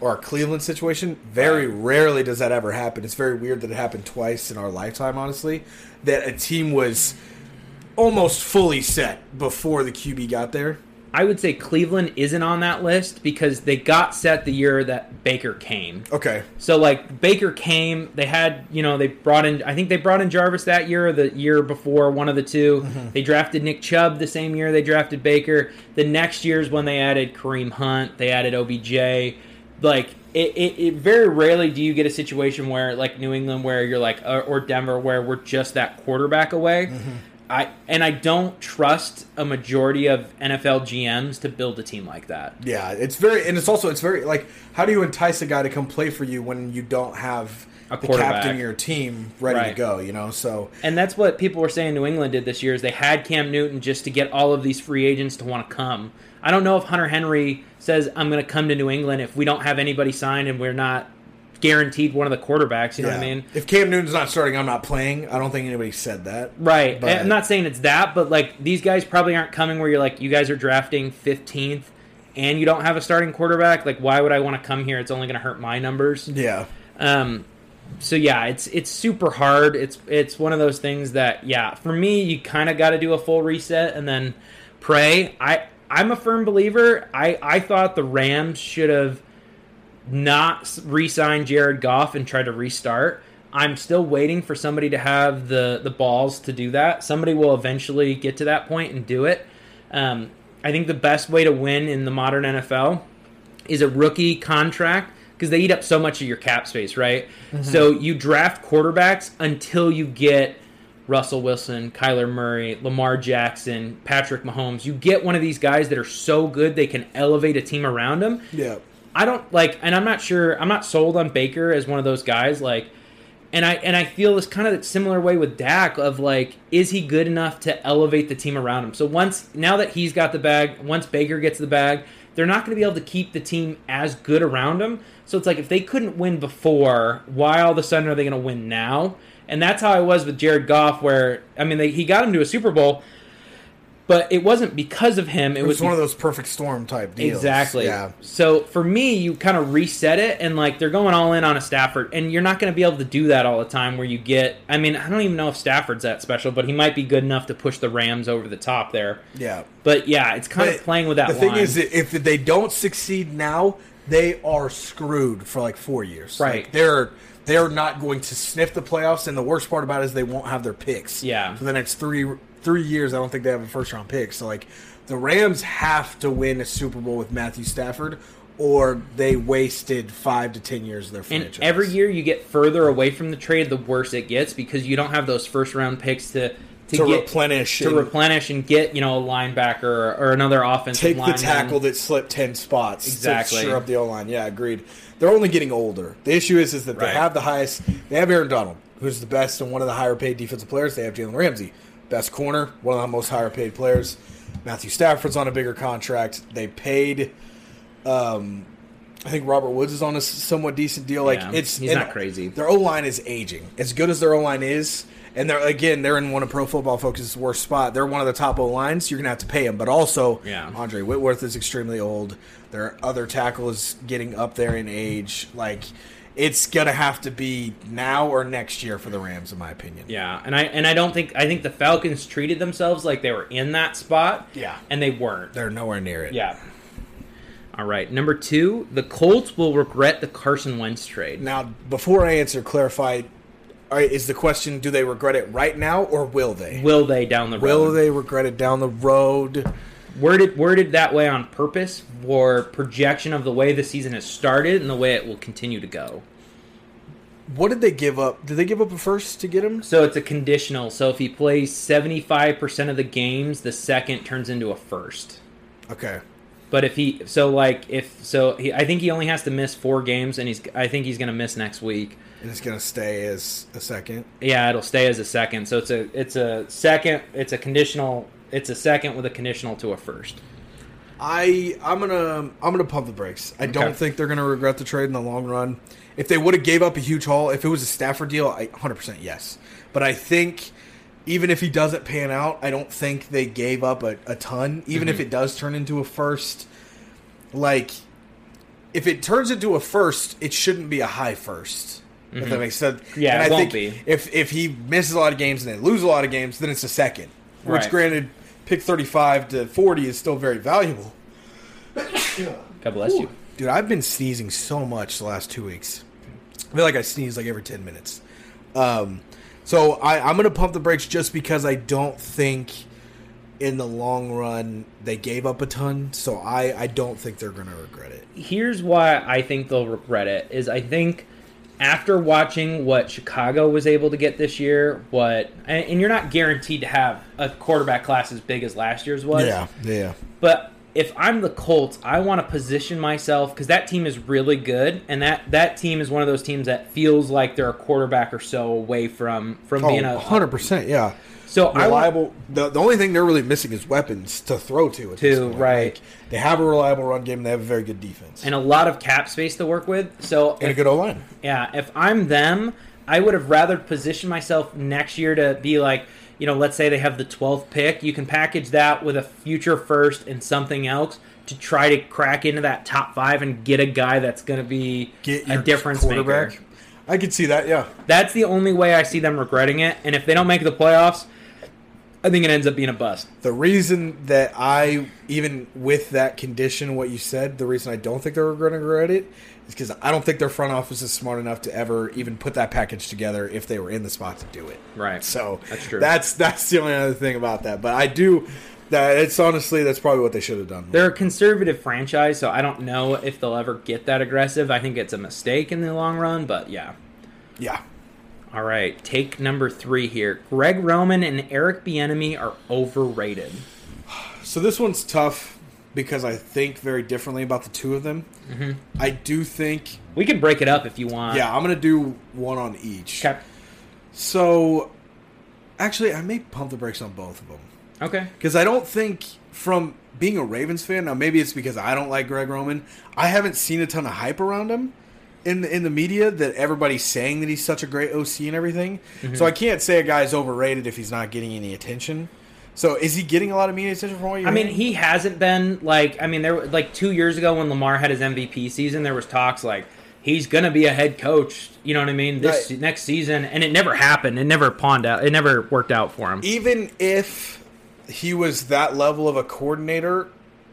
or a Cleveland situation. Very rarely does that ever happen. It's very weird that it happened twice in our lifetime. Honestly, that a team was almost fully set before the QB got there. I would say Cleveland isn't on that list because they got set the year that Baker came. Okay, So like Baker came, they had you know they brought in I think they brought in Jarvis that year or the year before one of the 2 Mm-hmm. They drafted Nick Chubb the same year they drafted Baker. The next year's when they added Kareem Hunt, they added OBJ. Like it, it, it very rarely do you get a situation where like New England where you're like or, or Denver where we're just that quarterback away. Mm-hmm. I and I don't trust a majority of NFL GMs to build a team like that. Yeah, it's very, and it's also it's very like, how do you entice a guy to come play for you when you don't have A the captain of your team ready to go? You know, so And that's what people were saying New England did this year is they had Cam Newton just to get all of these free agents to want to come. I don't know if Hunter Henry says I'm going to come to New England if we don't have anybody signed and we're not guaranteed one of the quarterbacks. You know what I mean? If Cam Newton's not starting, I'm not playing. I don't think anybody said that. Right. But- I'm not saying it's that, but like these guys probably aren't coming where you're like you guys are drafting 15th and you don't have a starting quarterback. Like why would I want to come here? It's only going to hurt my numbers. Yeah, Um, so yeah, it's it's super hard. It's it's one of those things that yeah, for me, you kind of got to do a full reset and then pray. I I'm a firm believer. I I thought the Rams should have not re-signed Jared Goff and try to restart. I'm still waiting for somebody to have the the balls to do that. Somebody will eventually get to that point and do it. Um, I think the best way to win in the modern NFL is a rookie contract because they eat up so much of your cap space, right? So you draft quarterbacks until you get Russell Wilson, Kyler Murray, Lamar Jackson, Patrick Mahomes. You get one of these guys that are so good they can elevate a team around them. yeah. I don't like, and I'm not sure. I'm not sold on Baker as one of those guys. Like, and I and I feel this kind of similar way with Dak of like, is he good enough to elevate the team around him? So once now that he's got the bag, once Baker gets the bag, they're not going to be able to keep the team as good around him. So it's like if they couldn't win before, why all of a sudden are they going to win now? And that's how I was with Jared Goff, where I mean, they, he got him to a Super Bowl, but it wasn't because of him. It, It was was one of those perfect storm type deals. Exactly. Yeah. So for me, you kind of reset it, and like they're going all in on a Stafford, and you're not going to be able to do that all the time. Where you get, I mean, I don't even know if Stafford's that special, but he might be good enough to push the Rams over the top there. Yeah. But yeah, it's kind But of playing with that. The thing line. is, if they don't succeed now, they are screwed for like four years. Right. Like, they're they're not going to sniff the playoffs, and the worst part about it is they won't have their picks. Yeah. For the next three three years, I don't think they have a first round pick. So like, the Rams have to win a Super Bowl with Matthew Stafford, or they wasted five to ten years of their and every year you get further away from the trade, the worse it gets because you don't have those first round picks to to, to get replenish to and replenish and get you know a linebacker or, or another offensive take the tackle that slipped ten spots Exactly. to up the O line. Yeah, agreed. They're only getting older. The issue is is that they have the highest. They have Aaron Donald, who's the best and one of the higher paid defensive players. They have Jalen Ramsey, best corner, one of the most higher paid players. Matthew Stafford's on a bigger contract. They paid. Um, I think Robert Woods is on a somewhat decent deal. Like Yeah, it's he's not crazy. Their O line is aging. As good as their O line is, and they're again they're in one of Pro Football Focus's worst spot. They're one of the top O lines. You're gonna have to pay them, but also Yeah. Andre Whitworth is extremely old. Their other tackle is getting up there in age. Like it's gonna have to be now or next year for the Rams, in my opinion. Yeah, and I and I don't think I think the Falcons treated themselves like they were in that spot. Yeah. and they weren't. They're nowhere near it. Yeah. All right, number two, the Colts will regret the Carson Wentz trade. Now, before I answer, clarify. Right, is the question: Do they regret it right now, or will they? Will they down the road? Will they regret it down the road? Worded worded that way on purpose for projection of the way the season has started and the way it will continue to go. What did they give up? Did they give up a first to get him? So it's a conditional. So if he plays seventy five percent of the games, the second turns into a first. Okay. But if he so like if so he, I think he only has to miss four games and he's I think he's going to miss next week. And it's gonna stay as a second. Yeah, it'll stay as a second. So it's a it's a second. It's a conditional. It's a second with a conditional to a first. I I'm gonna I'm gonna pump the brakes. I Okay. don't think they're gonna regret the trade in the long run. If they would have gave up a huge haul, if it was a Stafford deal, I 100% yes. But I think even if he doesn't pan out, I don't think they gave up a, a ton. Even if mm-hmm. it does turn into a first, like if it turns into a first, it shouldn't be a high 1st If that mm-hmm. makes sense. Yeah, and I think be. if if he misses a lot of games and they lose a lot of games, then it's a second. Which Right. granted, pick 35 to 40 is still very valuable. God bless you. Dude, I've been sneezing so much the last two weeks. I feel like I sneeze like every ten minutes. Um, so I, I'm gonna pump the brakes just because I don't think in the long run they gave up a ton. So I, I don't think they're gonna regret it. Here's why I think they'll regret it. Is I think after watching what Chicago was able to get this year, what and, and you're not guaranteed to have a quarterback class as big as last year's was. Yeah, yeah. But if I'm the Colts, I want to position myself because that team is really good, and that that team is one of those teams that feels like they're a quarterback or so away from from Oh, being a 100%, yeah. So I reliable. The, the only thing they're really missing is weapons to throw to. At To, right. Like, they have a reliable run game. and They have a very good defense and a lot of cap space to work with. So and a if- good O line. Yeah, if I'm them, I would have rather positioned myself next year to be like, you know, let's say they have the 12th pick. You can package that with a future first and something else to try to crack into that top five and get a guy that's going to be Get a difference quarterback. maker. I could see that. Yeah. That's the only way I see them regretting it. And if they don't make the playoffs, I think it ends up being a bust. The reason that I, even with that condition, what you said, the reason I don't think they're going to regret it is because I don't think their front office is smart enough to ever even put that package together if they were in the spot to do it. Right. So That's true. That's that's the only other thing about that. But I do. That it's honestly that's probably what they should have done. They're a conservative franchise, so I don't know if they'll ever get that aggressive. I think it's a mistake in the long run, but yeah. yeah. All right, take number three here. Greg Roman and Eric Bieniemy are overrated. So this one's tough because I think very differently about the two of them. Mm-hmm. I do think. We can break it up if you want. Yeah, I'm gonna do one on each. Okay. So, actually, I may pump the brakes on both of them Okay. because I don't think from being a Ravens fan. Now, maybe it's because I don't like Greg Roman. I haven't seen a ton of hype around him in the, in the media that everybody's saying that he's such a great OC and everything. Mm-hmm. So I can't say a guy's overrated if he's not getting any attention. So is he getting a lot of media attention from what you're I mean, he hasn't been like. I mean, there like two years ago when Lamar had his MVP season, there was talks like he's gonna be a head coach. You know what I mean? This Right. next season, and it never happened. It never pawned out. It never worked out for him. even if he was that level of a coordinator,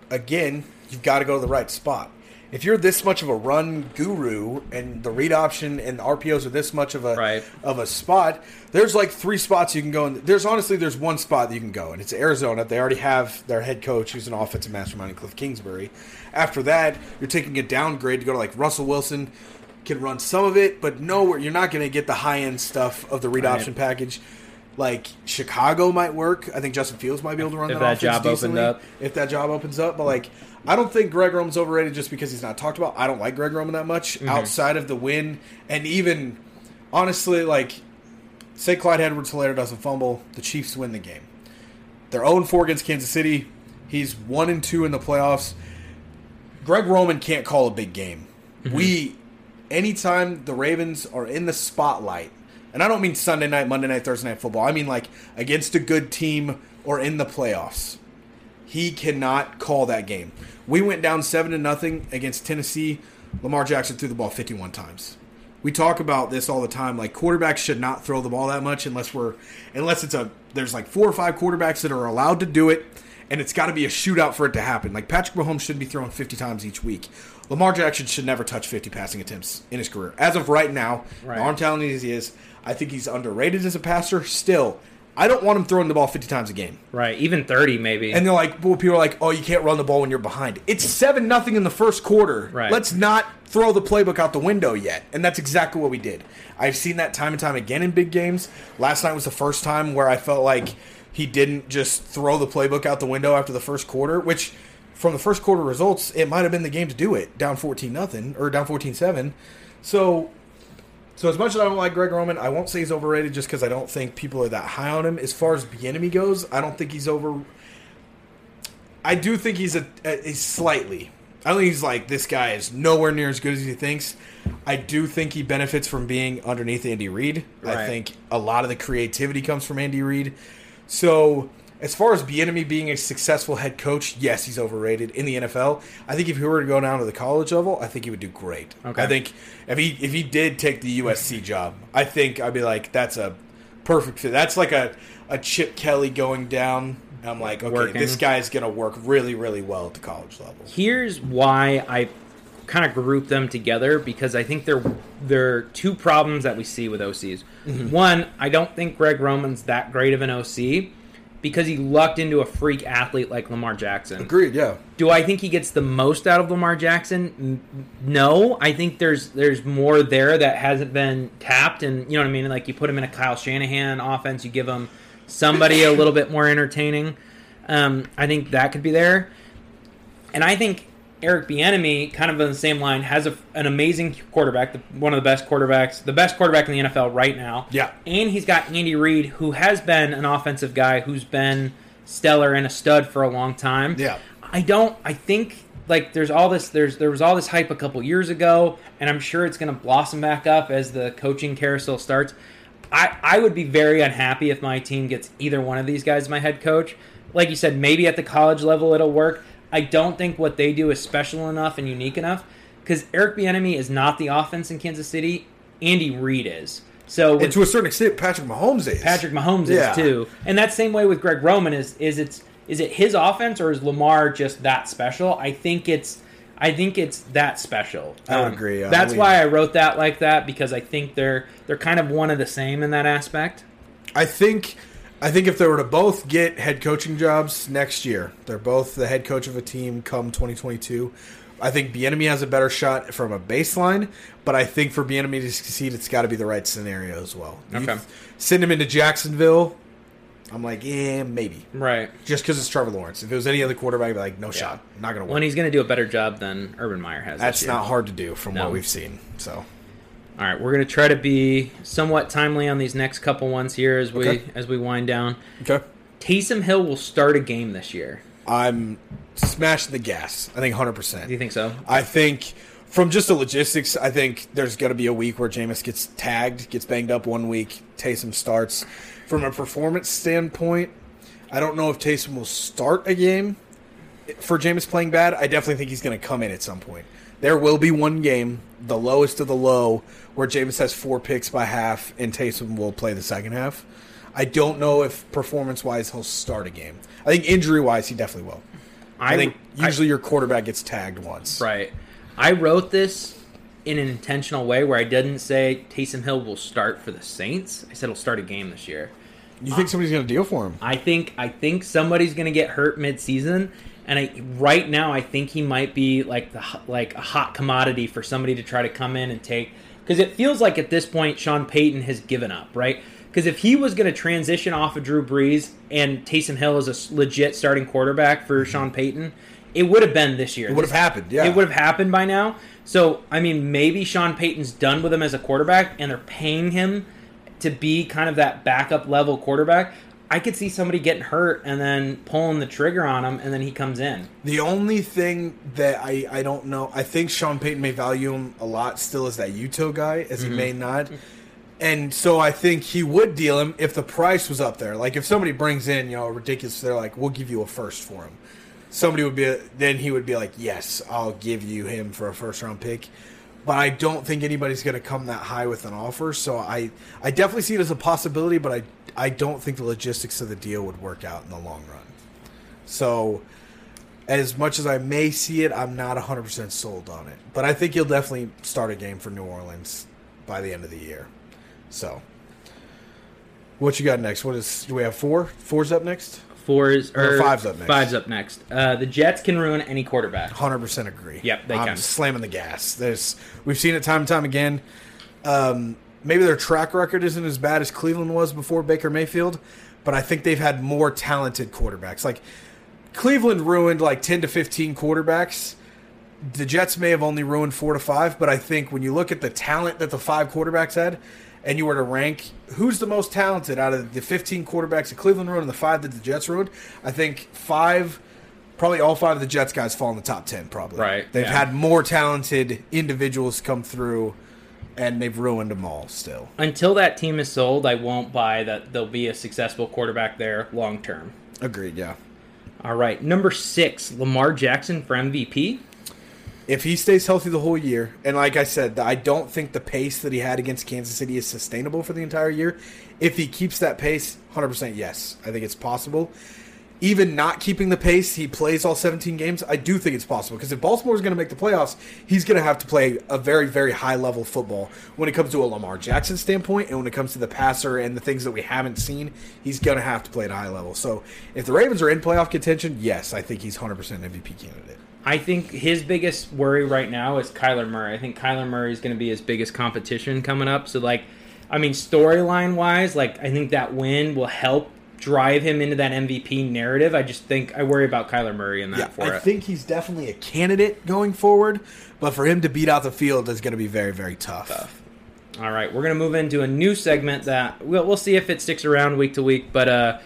again, you've got to go to the right spot. If you're this much of a run guru and the read option and the RPOs are this much of a Right. of a spot, there's like three spots you can go. In. There's honestly there's one spot that you can go, and it's Arizona. They already have their head coach, who's an offensive mastermind, Cliff Kingsbury. After that, you're taking a downgrade to go to like Russell Wilson. Can run some of it, but nowhere. You're not going to get the high end stuff of the read Right. option package. Like Chicago might work. I think Justin Fields might be able to run If that, that job decently, up. If that job opens up, but like I don't think Greg Roman's overrated just because he's not talked about. I don't like Greg Roman that much Mm-hmm. outside of the win, and even honestly, like say Clyde Edwards-Helaire doesn't fumble, the Chiefs win the game. They're 0 4 against Kansas City. He's one and two in the playoffs. Greg Roman can't call a big game. Mm-hmm. We, anytime the Ravens are in the spotlight, and I don't mean Sunday night, Monday night, Thursday night football. I mean like against a good team or in the playoffs. He cannot call that game. We went down seven to nothing against Tennessee. Lamar Jackson threw the ball 51 times. We talk about this all the time. Like quarterbacks should not throw the ball that much unless we're unless it's a there's like four or five quarterbacks that are allowed to do it, and it's got to be a shootout for it to happen. Like Patrick Mahomes shouldn't be throwing 50 times each week. Lamar Jackson should never touch 50 passing attempts in his career. As of right now, Right. arm talented as he is, I think he's underrated as a passer. Still, I don't want him throwing the ball 50 times a game. Right, even thirty maybe. And they're like, well, people are like, oh, you can't run the ball when you're behind. It's seven nothing in the first quarter. Right. Let's not throw the playbook out the window yet. And that's exactly what we did. I've seen that time and time again in big games. Last night was the first time where I felt like he didn't just throw the playbook out the window after the first quarter, which from the first quarter results, it might have been the game to do it, down 14 nothing or down 14-7. So so as much as I don't like Greg Roman, I won't say he's overrated just because I don't think people are that high on him. As far as Bieniemy goes, I don't think he's over. I do think he's a, a he's slightly. I don't think he's like this guy is nowhere near as good as he thinks. I do think he benefits from being underneath Andy Reid. I think a lot of the creativity comes from Andy Reid. So as far as Bieniemy being a successful head coach, yes, he's overrated in the NFL. I think if he were to go down to the college level, I think he would do great. Okay. I think if he if he did take the USC job, I think I'd be like, that's a perfect fit. That's like a, a Chip Kelly going down. I'm like, okay, Working. this guy's gonna work really, really well at the college level. Here's why I kind of group them together because I think they're they're two problems that we see with OCs. Mm-hmm. One, I don't think Greg Roman's that great of an OC, because he lucked into a freak athlete like Lamar Jackson. Agreed. Yeah. Do I think he gets the most out of Lamar Jackson? No, I think there's there's more there that hasn't been tapped, and you know what I mean. Like you put him in a Kyle Shanahan offense, you give him somebody a little bit more entertaining. Um, I think that could be there, and I think Eric Bieniemy, kind of on the same line, has a, an amazing quarterback, the, one of the best quarterbacks, the best quarterback in the NFL right now. Yeah. and he's got Andy Reid, who has been an offensive guy who's been stellar and a stud for a long time. Yeah. I don't. I think like there's all this. There's there was all this hype a couple years ago, and I'm sure it's going to blossom back up as the coaching carousel starts. I I would be very unhappy if my team gets either one of these guys my head coach. Like you said, maybe at the college level it'll work. I don't think what they do is special enough and unique enough because Eric Bieniemy is not the offense in Kansas City. Andy Reid is. So And to a certain extent, Patrick Mahomes is. Patrick Mahomes Yeah. is too. And that same way with Greg Roman is is it's is it his offense or is Lamar just that special? I think it's I think it's that special. Um, I would agree, I that's why I wrote that like that because I think they're they're kind of one of the same in that aspect. I think I think if they were to both get head coaching jobs next year, they're both the head coach of a team come 2022. I think Bieniemy has a better shot from a baseline, but I think for Bieniemy to succeed, it's got to be the right scenario as well. You send him into Jacksonville. I'm like, yeah, maybe. Right. Just because it's Trevor Lawrence. If it was any other quarterback, I'd be like, no shot. Not going to When he's going to do a better job than Urban Meyer has. That's not hard to do from No. what we've seen. So All right, we're going to try to be somewhat timely on these next couple ones here as we Okay. as we wind down. okay, Taysom Hill will start a game this year. I'm smashing the gas. I think 100. percent Do you think so? I think from just the logistics, I think there's going to be a week where Jameis gets tagged, gets banged up one week. Taysom starts. From a performance standpoint, I don't know if Taysom will start a game for Jameis playing bad. I definitely think he's going to come in at some point. There will be one game, the lowest of the low, where Jameis has four picks by half and Taysom will play the second half. I don't know if performance wise he'll start a game. I think injury wise he definitely will. I, think usually your quarterback gets tagged once. Right. I wrote this in an intentional way where I didn't say Taysom Hill will start for the Saints. I said he'll start a game this year. You think somebody's going to deal for him? I think I think somebody's going to get hurt mid-season and I right now I think he might be like the like a hot commodity for somebody to try to come in and take cuz it feels like at this point Sean Payton has given up, right? Because if he was going to transition off of Drew Brees and Taysom Hill is a legit starting quarterback for mm-hmm. Sean Payton, it would have been this year. It would have happened, yeah. It would have happened by now. So, I mean, maybe Sean Payton's done with him as a quarterback and they're paying him to be kind of that backup level quarterback. I could see somebody getting hurt and then pulling the trigger on him and then he comes in. The only thing that I, I don't know, I think Sean Payton may value him a lot still as that Uto guy, as he mm-hmm. may not. And so I think he would deal him if the price was up there. Like if somebody brings in, you know, ridiculous, they're like, we'll give you a first for him. Somebody would be, then he would be like, yes, I'll give you him for a first round pick. But I don't think anybody's going to come that high with an offer. So I, I definitely see it as a possibility, but I, I don't think the logistics of the deal would work out in the long run. So as much as I may see it, I'm not 100% sold on it. But I think he'll definitely start a game for New Orleans by the end of the year. So, what you got next? What is? Do we have four? Four's up next. Fours or Or five's up next. Five's up next. Uh, the Jets can ruin any quarterback. 100% agree. Yep, they I'm can. slamming the gas. There's we've seen it time and time again. Um, maybe their track record isn't as bad as Cleveland was before Baker Mayfield, but I think they've had more talented quarterbacks. Like Cleveland ruined like 10 to 15 quarterbacks. The Jets may have only ruined 4 to 5, but I think when you look at the talent that the five quarterbacks had and you were to rank who's the most talented out of the 15 quarterbacks that Cleveland ruined and the 5 that the Jets ruined, I think 5 probably all five of the Jets guys fall in the top 10 probably. Right, They've yeah. had more talented individuals come through and they've ruined them all still. Until that team is sold, I won't buy that there'll be a successful quarterback there long term. Agreed, yeah. All right, number six, Lamar Jackson for MVP. If he stays healthy the whole year, and like I said, I don't think the pace that he had against Kansas City is sustainable for the entire year. If he keeps that pace, 100% yes. I think it's possible. Even not keeping the pace, he plays all 17 games. I do think it's possible because if Baltimore is going to make the playoffs, he's going to have to play a very, very high level football when it comes to a Lamar Jackson standpoint, and when it comes to the passer and the things that we haven't seen, he's going to have to play at a high level. So if the Ravens are in playoff contention, yes, I think he's 100% MVP candidate. I think his biggest worry right now is Kyler Murray. I think Kyler Murray is going to be his biggest competition coming up. So, like, I mean, storyline wise, like, I think that win will help drive him into that MVP narrative. I just think I worry about Kyler Murray in that Yeah, for I it. think he's definitely a candidate going forward, but for him to beat out the field is going to be very, very tough. All right, we're gonna move into a new segment that we'll, we'll see if it sticks around week to week. But uh,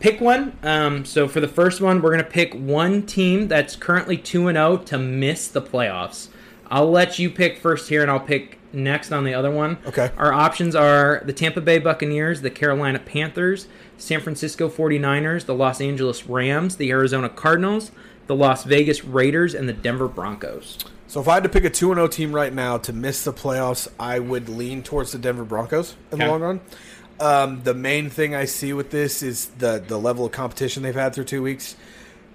pick one. Um, so for the first one, we're gonna pick one team that's currently two and zero to miss the playoffs. I'll let you pick first here, and I'll pick next on the other one. Okay. Our options are the Tampa Bay Buccaneers, the Carolina Panthers, San Francisco 49ers, the Los Angeles Rams, the Arizona Cardinals, the Las Vegas Raiders, and the Denver Broncos. So if I had to pick a 2 0 team right now to miss the playoffs, I would lean towards the Denver Broncos in the long run. Um, the main thing I see with this is the the level of competition they've had through two weeks.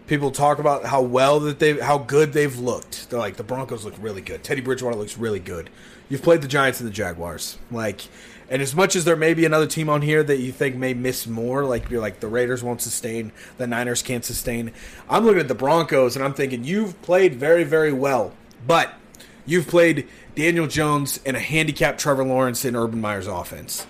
People talk about how well that they how good they've looked. They're like the Broncos look really good. Teddy Bridgewater looks really good. You've played the Giants and the Jaguars. Like and as much as there may be another team on here that you think may miss more, like you're like the Raiders won't sustain, the Niners can't sustain. I'm looking at the Broncos and I'm thinking you've played very, very well. But you've played Daniel Jones and a handicapped Trevor Lawrence in Urban Meyer's offense.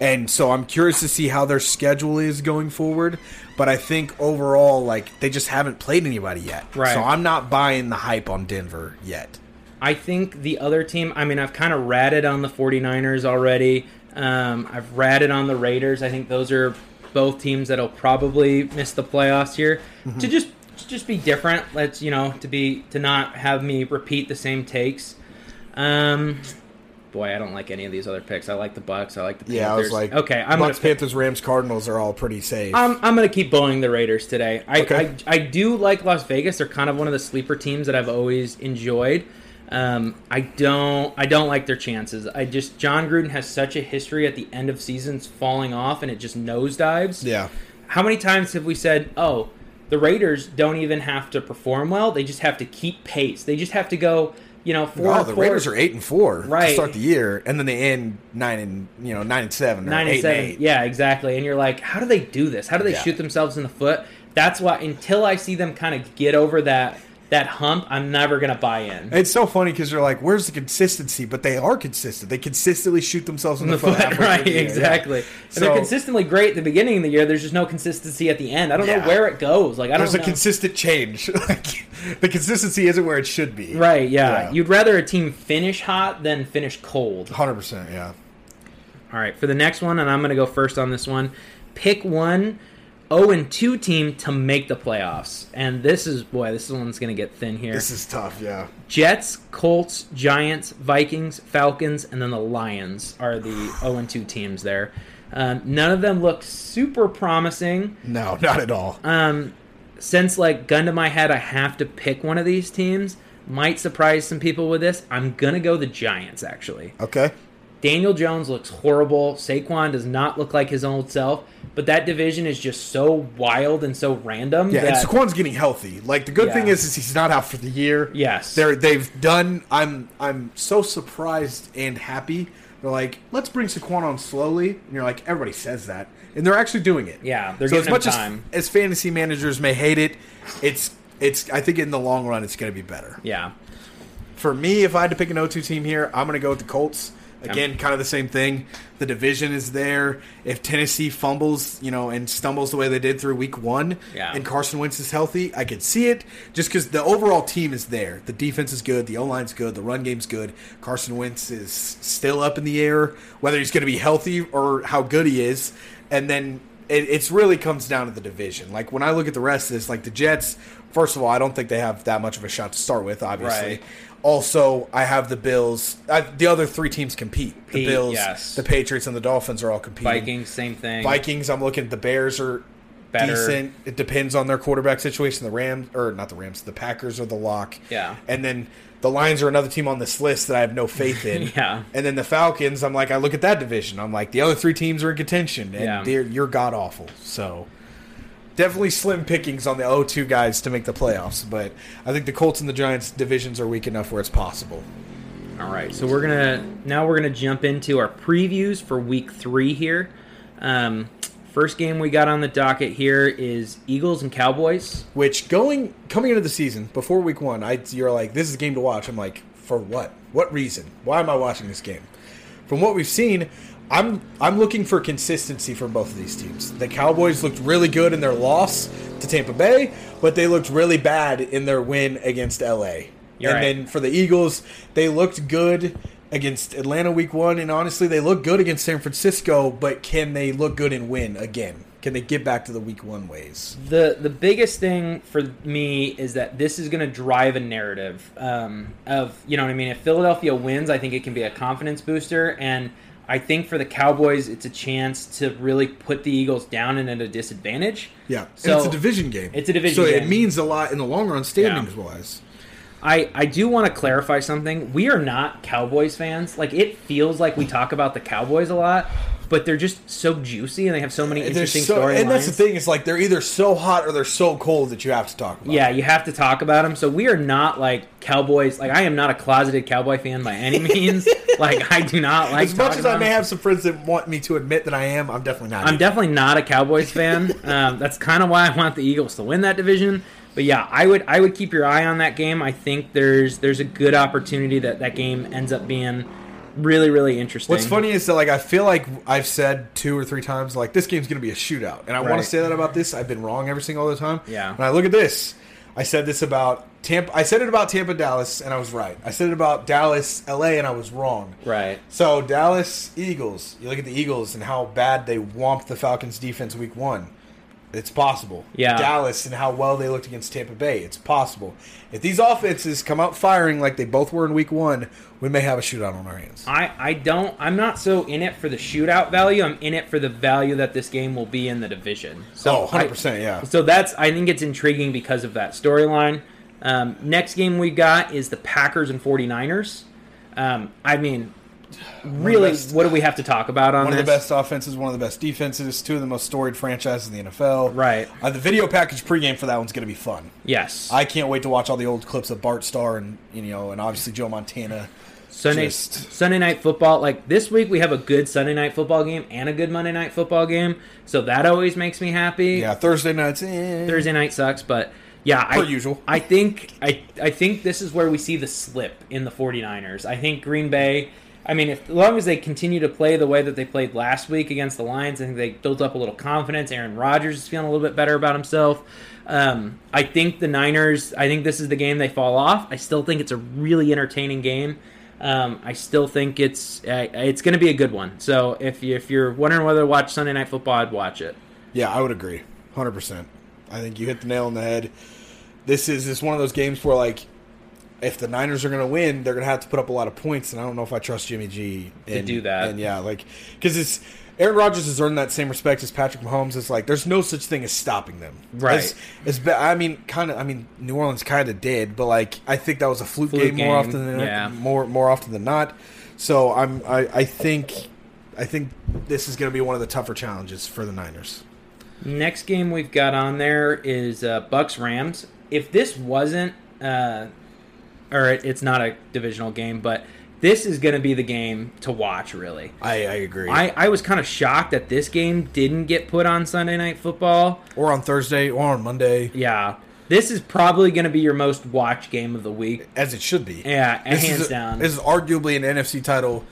And so I'm curious to see how their schedule is going forward. But I think overall, like, they just haven't played anybody yet. Right. So I'm not buying the hype on Denver yet. I think the other team, I mean, I've kind of ratted on the 49ers already. Um, I've ratted on the Raiders. I think those are both teams that'll probably miss the playoffs here. Mm-hmm. To just to just be different, let's, you know, to be to not have me repeat the same takes. Um boy, I don't like any of these other picks. I like the Bucks, I like the Panthers. Yeah, I was like, okay, I'm Bucks, gonna Panthers, Rams, Cardinals are all pretty safe. I'm, I'm going to keep bullying the Raiders today. I, Okay. I I do like Las Vegas. They're kind of one of the sleeper teams that I've always enjoyed. Um, I don't I don't like their chances. I just Jon Gruden has such a history at the end of seasons falling off and it just nosedives. yeah. How many times have we said, "Oh, the Raiders don't even have to perform well; they just have to keep pace. They just have to go, you know, four. and the four, Raiders are eight and four to Right. start the year, and then they end nine and you know nine and seven, or nine and seven. eight. Yeah, exactly. And you're like, how do they do this? How do they Yeah. shoot themselves in the foot? That's why until I see them kind of get over that that hump, I'm never gonna buy in. It's so funny because you're like, "Where's the consistency?" But they are consistent. They consistently shoot themselves in the, the foot, foot, right? the year, yeah. Exactly. And So- they're consistently great at the beginning of the year. There's just no consistency at the end. I don't know where it goes. Like I don't There's a consistent change. like the consistency isn't where it should be. right? Yeah. Yeah. You'd rather a team finish hot than finish cold. Hundred percent. Yeah. All right, for the next one, and I'm going to go first on this one. Pick one 0 and 2 team to make the playoffs. And this is, boy, this is one's going to get thin here. This is tough. Yeah. Jets, Colts, Giants, Vikings, Falcons, and then the Lions are the 0 and 2 teams there. Um, none of them look super promising. No, not at all. Um, since, like, gun to my head, I have to pick one of these teams. Might surprise some people with this. I'm going to go the Giants, actually. Okay. Daniel Jones looks horrible. Saquon does not look like his old self. But that division is just so wild and so random. Yeah, that, and Saquon's getting healthy. Like the good Yeah. thing is, is he's not out for the year. Yes. They're they've done. I'm I'm so surprised and happy. They're like, let's bring Saquon on slowly. And you're like, everybody says that, and they're actually doing it. Yeah, they're so as much time. as as fantasy managers may hate it, it's it's. I think in the long run, it's going to be better. yeah. For me, if I had to pick an O2 team here, I'm going to go with the Colts. Again, kind of the same thing. The division is there. If Tennessee fumbles, you know, and stumbles the way they did through week one, Yeah. and Carson Wentz is healthy, I could see it just because the overall team is there. The defense is good. The O line's good. The run game's good. Carson Wentz is still up in the air, whether he's going to be healthy or how good he is. And then it it's really comes down to the division. Like when I look at the rest of this, like the Jets, first of all, I don't think they have that much of a shot to start with, obviously. Right. Also, I have the Bills. I, the other three teams compete. The Compete, Bills, yes. the Patriots, and the Dolphins are all competing. Vikings, same thing. Vikings. I'm looking at the Bears are Better. decent. It depends on their quarterback situation. The Rams, or not the Rams, the Packers are the lock. Yeah. And then the Lions are another team on this list that I have no faith in. Yeah. And then the Falcons, I'm like, I look at that division. I'm like, the other three teams are in contention, and Yeah. they're, you're god awful. So definitely slim pickings on the 0-2 guys to make the playoffs. But I think the Colts and the Giants divisions are weak enough where it's possible. All right, so we're gonna now we're gonna jump into our previews for Week Three here. Um, first game we got on the docket here is Eagles and Cowboys. Which going coming into the season before Week One, I you're like, this is a game to watch. I'm like, for what? What reason? Why am I watching this game? From what we've seen, I'm I'm looking for consistency from both of these teams. The Cowboys looked really good in their loss to Tampa Bay, but they looked really bad in their win against LA. You're and right. then for the Eagles, they looked good against Atlanta week 1 and honestly they look good against San Francisco, but can they look good and win again? Can they get back to the week 1 ways? The the biggest thing for me is that this is going to drive a narrative um, of you know what I mean. If Philadelphia wins, I think it can be a confidence booster, and I think for the Cowboys, it's a chance to really put the Eagles down and at a disadvantage. Yeah, So- and it's a division game. It's a division game. so it means a lot in the long run, standings Yeah. wise. I, I do want to clarify something. We are not Cowboys fans. Like it feels like we talk about the Cowboys a lot, but they're just so juicy and they have so many interesting so, storylines. and that's the thing. It's like they're either so hot or they're so cold that you have to talk about. Yeah, you have to talk about them. So we are not like Cowboys. Like I am not a closeted Cowboy fan by any means. like I do not like as much as I may them. have some friends that want me to admit that I am, I'm definitely not. I'm either. definitely not a Cowboys fan. Um, that's kind of why I want the Eagles to win that division. But yeah, I would I would keep your eye on that game. I think there's there's a good opportunity that that game ends up being really really interesting. What's funny is that like I feel like I've said two or three times like this game's going to be a shootout, and I want to say that about this. I've been wrong every single other time. Yeah. When I look at this, I said this about Tampa. I said it about Tampa, Dallas, and I was right. I said it about Dallas, L.A., and I was wrong. Right. So Dallas Eagles. You look at the Eagles and how bad they whomped the Falcons defense week one. It's possible. Yeah. Dallas and how well they looked against Tampa Bay. It's possible. If these offenses come out firing like they both were in week one, we may have a shootout on our hands. I, I don't I'm not so in it for the shootout value. I'm in it for the value that this game will be in the division. So oh, 100%, yeah. So that's I think it's intriguing because of that storyline. Um, next game we got is the Packers and 49ers. Um, I mean, really, best- what do we have to talk about on One of the best offenses, one of the best defenses, two of the most storied franchises in the NFL. Right. Uh, the video package pregame for that one's going to be fun. Yes. I can't wait to watch all the old clips of Bart Starr and you know, and obviously Joe Montana. Sunday just- Sunday night football. Like this week, we have a good Sunday night football game and a good Monday night football game. So that always makes me happy. Yeah, Thursday nights. Eh. Thursday night sucks, but yeah, Per I, usual. I think I I think this is where we see the slip in the 49ers. I think Green Bay. I mean, if, as long as they continue to play the way that they played last week against the Lions, I think they built up a little confidence. Aaron Rodgers is feeling a little bit better about himself. Um, I think the Niners. I think this is the game they fall off. I still think it's a really entertaining game. Um, I still think it's uh, it's going to be a good one. So if you, if you're wondering whether to watch Sunday Night Football, I'd watch it. Yeah, I would agree, hundred percent. I think you hit the nail on the head. This is just one of those games where, like, if the Niners are going to win, they're going to have to put up a lot of points, and I don't know if I trust Jimmy G To and- do that. And yeah, like, because it's Aaron Rodgers has earned that same respect as Patrick Mahomes. It's like there's no such thing as stopping them. Right. As, as be, I mean, kind of. I mean, New Orleans kind of did, but like, I think that was a fluke, Fluke game, more often than yeah. more more often than not. So I'm I, I think I think this is going to be one of the tougher challenges for the Niners. Next game we've got on there is uh, Bucks Rams. If this wasn't, uh, or it, it's not a divisional game, but this is going to be the game to watch. Really, I, I agree. I, I was kind of shocked that this game didn't get put on Sunday Night Football. or on Thursday or on Monday, Yeah, this is probably going to be your most watched game of the week. as it should be. Yeah, hands a- down. This is arguably an NFC title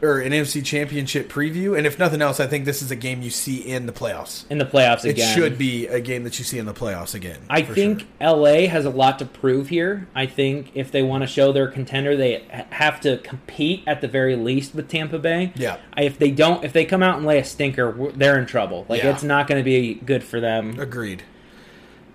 or an NFC championship preview, and if nothing else, I think this is a game you see in the playoffs. in the playoffs It should be a game that you see in the playoffs again. I think sure. LA has a lot to prove here. I think if they want to show their contender, they have to compete at the very least with Tampa Bay. Yeah. If they don't, if they come out and lay a stinker, they're in trouble. Like Yeah. it's not going to be good for them. agreed.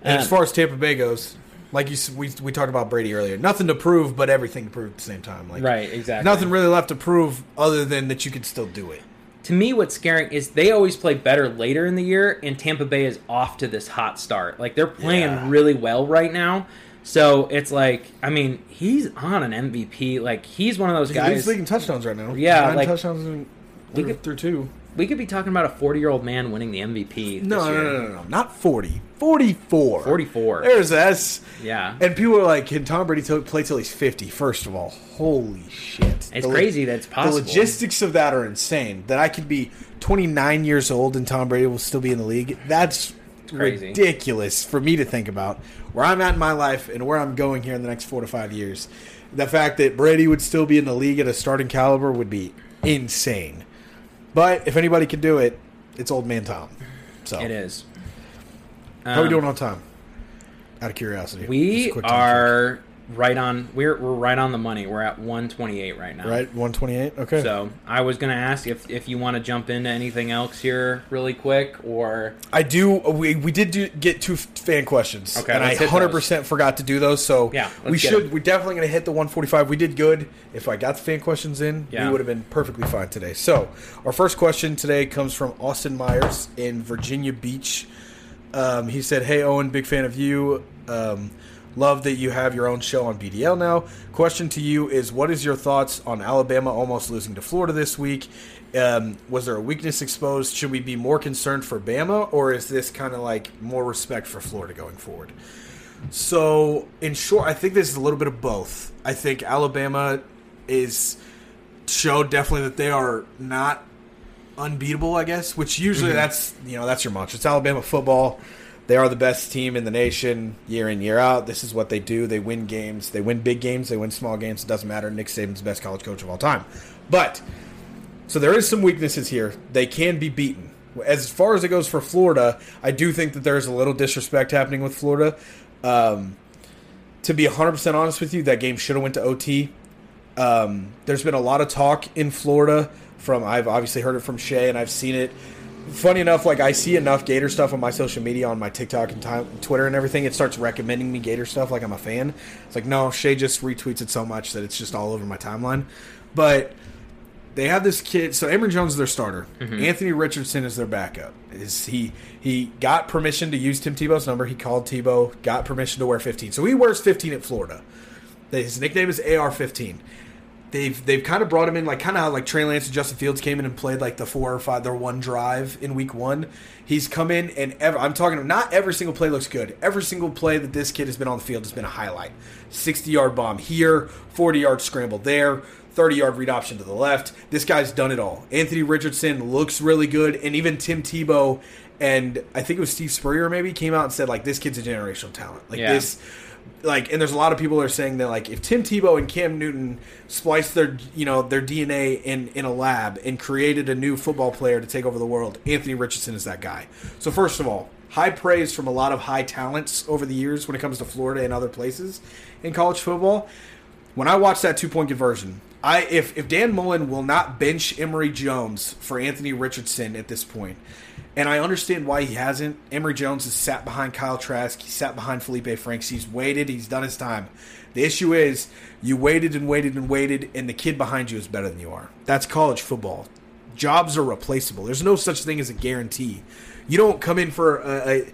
And as Um, far as Tampa Bay goes, like you, we we talked about Brady earlier, nothing to prove, but everything to prove at the same time. Like Right, exactly. nothing really left to prove other than that you could still do it. To me, what's scaring is they always play better later in the year, and Tampa Bay is off to this hot start. Like they're playing Yeah. really well right now. So it's like, I mean, he's on an MVP. Like he's one of those guys. He's league in touchdowns right now. Yeah, Nine like- touchdowns in, We through, could- through two. We could be talking about a 40 year old man winning the MVP. No, this no, year. no, no, no, not 40. 44. 44. There's S. Yeah. And people are like, can Tom Brady play till he's 50? First of all, holy shit. It's crazy that it's possible. The logistics of that are insane. That I could be 29 years old and Tom Brady will still be in the league. That's ridiculous for me to think about. Where I'm at in my life and where I'm going here in the next four to five years. The fact that Brady would still be in the league at a starting caliber would be insane. But if anybody can do it, it's old man Tom. So It is. how are we Um, doing on time? Out of curiosity. We time check. Right on. We're we're right on the money. We're at 128 right now. right 128. Okay. So I was gonna ask if if you want to jump into anything else here really quick, or I do. We we did do, get two fan questions, Okay, and I hundred percent forgot to do those. So Yeah, we should. them. We're definitely going to hit the one forty five. We did good. If I got the fan questions in, Yeah. we would have been perfectly fine today. So our first question today comes from Austin Myers in Virginia Beach. Um, he said, "Hey Owen, big fan of you. Um, love that you have your own show on BDL now. Question to you is, what is your thoughts on Alabama almost losing to Florida this week? Um, was there a weakness exposed? Should we be more concerned for Bama, or is this kind of like more respect for Florida going forward?" So, in short, I think this is a little bit of both. I think Alabama is showed definitely that they are not unbeatable, I guess, which usually that's, you know, that's your mantra. It's Alabama football. They are the best team in the nation year in, year out. This is what they do. They win games. They win big games. They win small games. It doesn't matter. Nick Saban's the best college coach of all time. But, so there is some weaknesses here. They can be beaten. As far as it goes for Florida, I do think that there's a little disrespect happening with Florida. Um, to be 100% honest with you, that game should have went to OT. Um, there's been a lot of talk in Florida from I've obviously heard it from Shay and I've seen it. Funny enough, like I see enough Gator stuff on my social media, on my TikTok and time, Twitter and everything. It starts recommending me Gator stuff like I'm a fan. It's like no, Shay just retweets it so much that it's just all over my timeline. But they have this kid. So Emory Jones is their starter. Mm-hmm. Anthony Richardson is their backup. Is he? He got permission to use Tim Tebow's number. He called Tebow, got permission to wear 15. So he wears 15 at Florida. His nickname is AR15. They've they've kind of brought him in like kind of how like Trey Lance and Justin Fields came in and played like the four or five their one drive in week one. He's come in and ever, I'm talking not every single play looks good. Every single play that this kid has been on the field has been a highlight. 60 yard bomb here, 40 yard scramble there, 30 yard read option to the left. This guy's done it all. Anthony Richardson looks really good, and even Tim Tebow and I think it was Steve Spurrier maybe came out and said like this kid's a generational talent. Like Yeah. this like and there's a lot of people are saying that like if Tim Tebow and Cam Newton spliced their you know their DNA in in a lab and created a new football player to take over the world, Anthony Richardson is that guy. So first of all, high praise from a lot of high talents over the years when it comes to Florida and other places in college football. When I watch that two point conversion, I if if Dan Mullen will not bench Emory Jones for Anthony Richardson at this point, and I understand why he hasn't. Emory Jones has sat behind Kyle Trask. He sat behind Felipe Franks. He's waited. He's done his time. The issue is you waited and waited and waited, and the kid behind you is better than you are. That's college football. Jobs are replaceable. There's no such thing as a guarantee. You don't come in for a,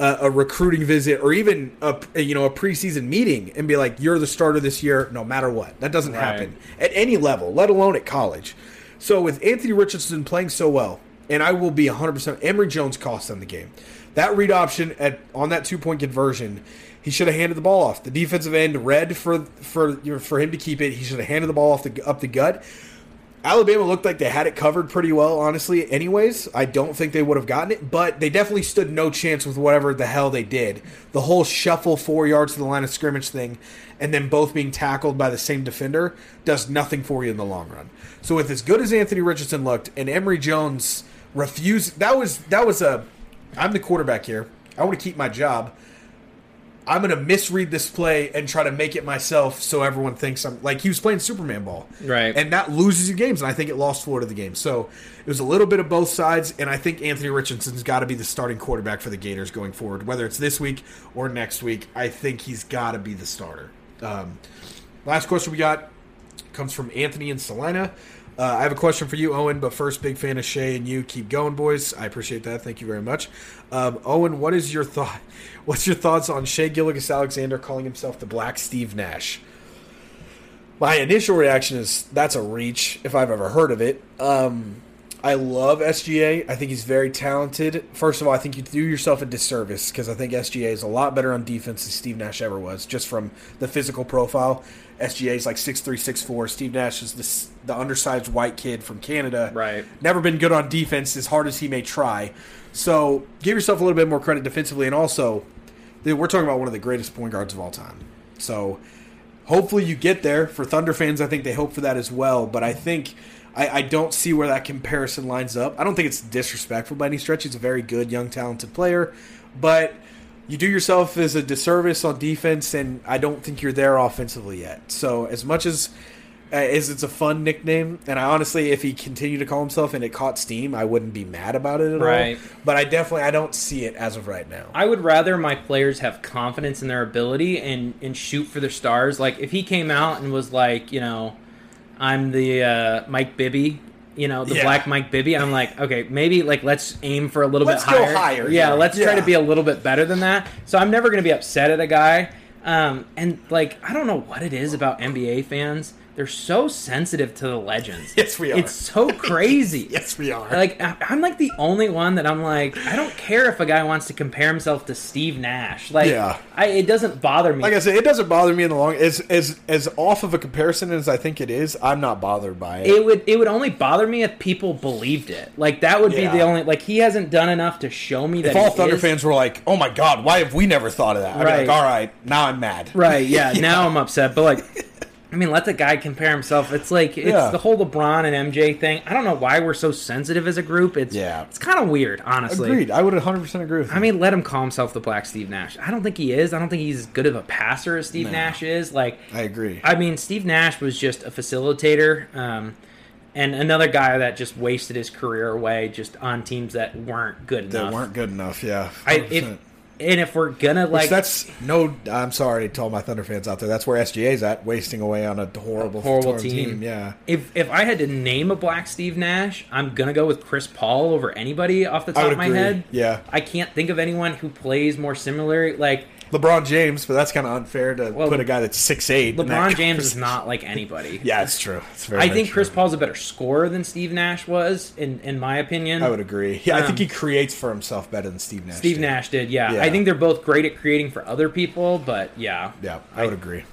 a, a recruiting visit or even a you know a preseason meeting and be like you're the starter this year no matter what. That doesn't Right. happen at any level, let alone at college. So with Anthony Richardson playing so well, and I will be 100%. Emory Jones cost them the game. That read option at on that two point conversion, he should have handed the ball off. The defensive end read for for for him to keep it. He should have handed the ball off the up the gut. Alabama looked like they had it covered pretty well, honestly. Anyways, I don't think they would have gotten it, but they definitely stood no chance with whatever the hell they did. The whole shuffle four yards to the line of scrimmage thing, and then both being tackled by the same defender does nothing for you in the long run. So with as good as Anthony Richardson looked, and Emory Jones refused, that was that was a. I'm the quarterback here. I want to keep my job. I'm to misread this play and try to make it myself so everyone thinks I'm like he was playing Superman ball. Right. And that loses you games, and I think it lost Florida the game. So it was a little bit of both sides, and I think Anthony Richardson's got to be the starting quarterback for the Gators going forward, whether it's this week or next week. I think he's got to be the starter. Um, last question we got comes from Anthony in Salina. Uh, I have a question for you, Owen, but first, big fan of Shay and you. Keep going, boys. I appreciate that. Thank you very much. Um, Owen, what is your thought? What's your thoughts on Shai Gilgeous-Alexander calling himself the Black Steve Nash? My initial reaction is that's a reach if I've ever heard of it. Um, I love SGA. I think he's very talented. First of all, I think you do yourself a disservice because I think SGA is a lot better on defense than Steve Nash ever was, just from the physical profile. SGA is like 6'3", 6'4". Steve Nash is this, the undersized white kid from Canada. Right. Never been good on defense as hard as he may try. So give yourself a little bit more credit defensively. And also, we're talking about one of the greatest point guards of all time. So hopefully you get there. For Thunder fans, I think they hope for that as well. But I think – I, I don't see where that comparison lines up. I don't think it's disrespectful by any stretch. He's a very good, young, talented player, but you do yourself as a disservice on defense, and I don't think you're there offensively yet. So as much as uh, as it's a fun nickname, and I honestly, if he continued to call himself and it caught steam, I wouldn't be mad about it at right. all. But I definitely I don't see it as of right now. I would rather my players have confidence in their ability and and shoot for their stars. Like if he came out and was like, you know I'm the uh, Mike Bibby, you know, the yeah. black Mike Bibby. I'm like, okay, maybe like let's aim for a little let's bit higher. higher. Yeah, let's yeah. try to be a little bit better than that. So I'm never going to be upset at a guy. Um, and like, I don't know what it is about NBA fans they're so sensitive to the legends. Yes, we are. It's so crazy. yes, we are. Like I'm like the only one that I'm like I don't care if a guy wants to compare himself to Steve Nash. Like, yeah, I, it doesn't bother me. Like I said, it doesn't bother me in the long as as as off of a comparison as I think it is. I'm not bothered by it. It would it would only bother me if people believed it. Like that would yeah. be the only like he hasn't done enough to show me that. If all Thunder is. fans were like, "Oh my god, why have we never thought of that?" I'd right. be like, "All right, now I'm mad." Right? Yeah. yeah. Now I'm upset. But like I mean, let the guy compare himself. It's like it's yeah. the whole LeBron and MJ thing. I don't know why we're so sensitive as a group. It's yeah, it's kind of weird, honestly. Agreed. I would 100 percent agree with. I mean, let him call himself the Black Steve Nash. I don't think he is. I don't think he's as good of a passer as Steve no. Nash is. Like, I agree. I mean, Steve Nash was just a facilitator. Um, and another guy that just wasted his career away just on teams that weren't good enough. That weren't good enough, yeah. I, if and if we're gonna like, Which that's no. I'm sorry to all my Thunder fans out there. That's where SGA's at, wasting away on a horrible, a horrible team. team. Yeah. If if I had to name a Black Steve Nash, I'm gonna go with Chris Paul over anybody off the top of my agree. head. Yeah. I can't think of anyone who plays more similar. Like LeBron James, but that's kind of unfair to well, put a guy that's six eight. LeBron James is not like anybody. yeah, it's true. It's very, I think Chris Paul's a better scorer than Steve Nash was, in in my opinion. I would agree. Yeah, um, I think he um, creates for himself better than Steve Nash. Steve did. Nash did. Yeah. yeah. I think they're both great at creating for other people, but yeah. Yeah, I, I would agree.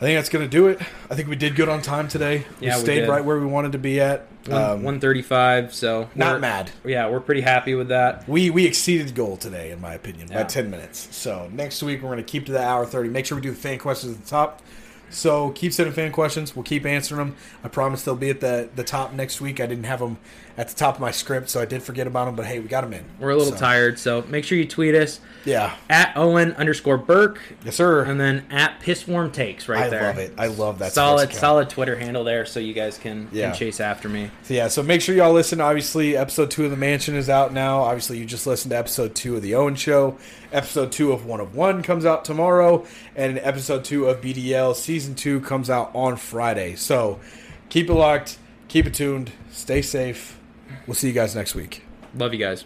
I think that's going to do it. I think we did good on time today. We yeah, stayed we right where we wanted to be at. Um, 135, so not mad. Yeah, we're pretty happy with that. We we exceeded goal today, in my opinion, yeah. by 10 minutes. So next week we're going to keep to the hour 30. Make sure we do the fan questions at the top. So keep sending fan questions. We'll keep answering them. I promise they'll be at the the top next week. I didn't have them at the top of my script, so I did forget about them. But hey, we got them in. We're a little so. tired, so make sure you tweet us. Yeah. At Owen underscore Burke. Yes, sir. And then at Pisswarm Takes right I there. I love it. I love that. Solid, solid Twitter handle there, so you guys can, yeah. can chase after me. So yeah, so make sure y'all listen. Obviously, episode two of the Mansion is out now. Obviously, you just listened to episode two of the Owen Show. Episode two of One of One comes out tomorrow, and episode two of BDL season two comes out on Friday. So keep it locked, keep it tuned, stay safe. We'll see you guys next week. Love you guys.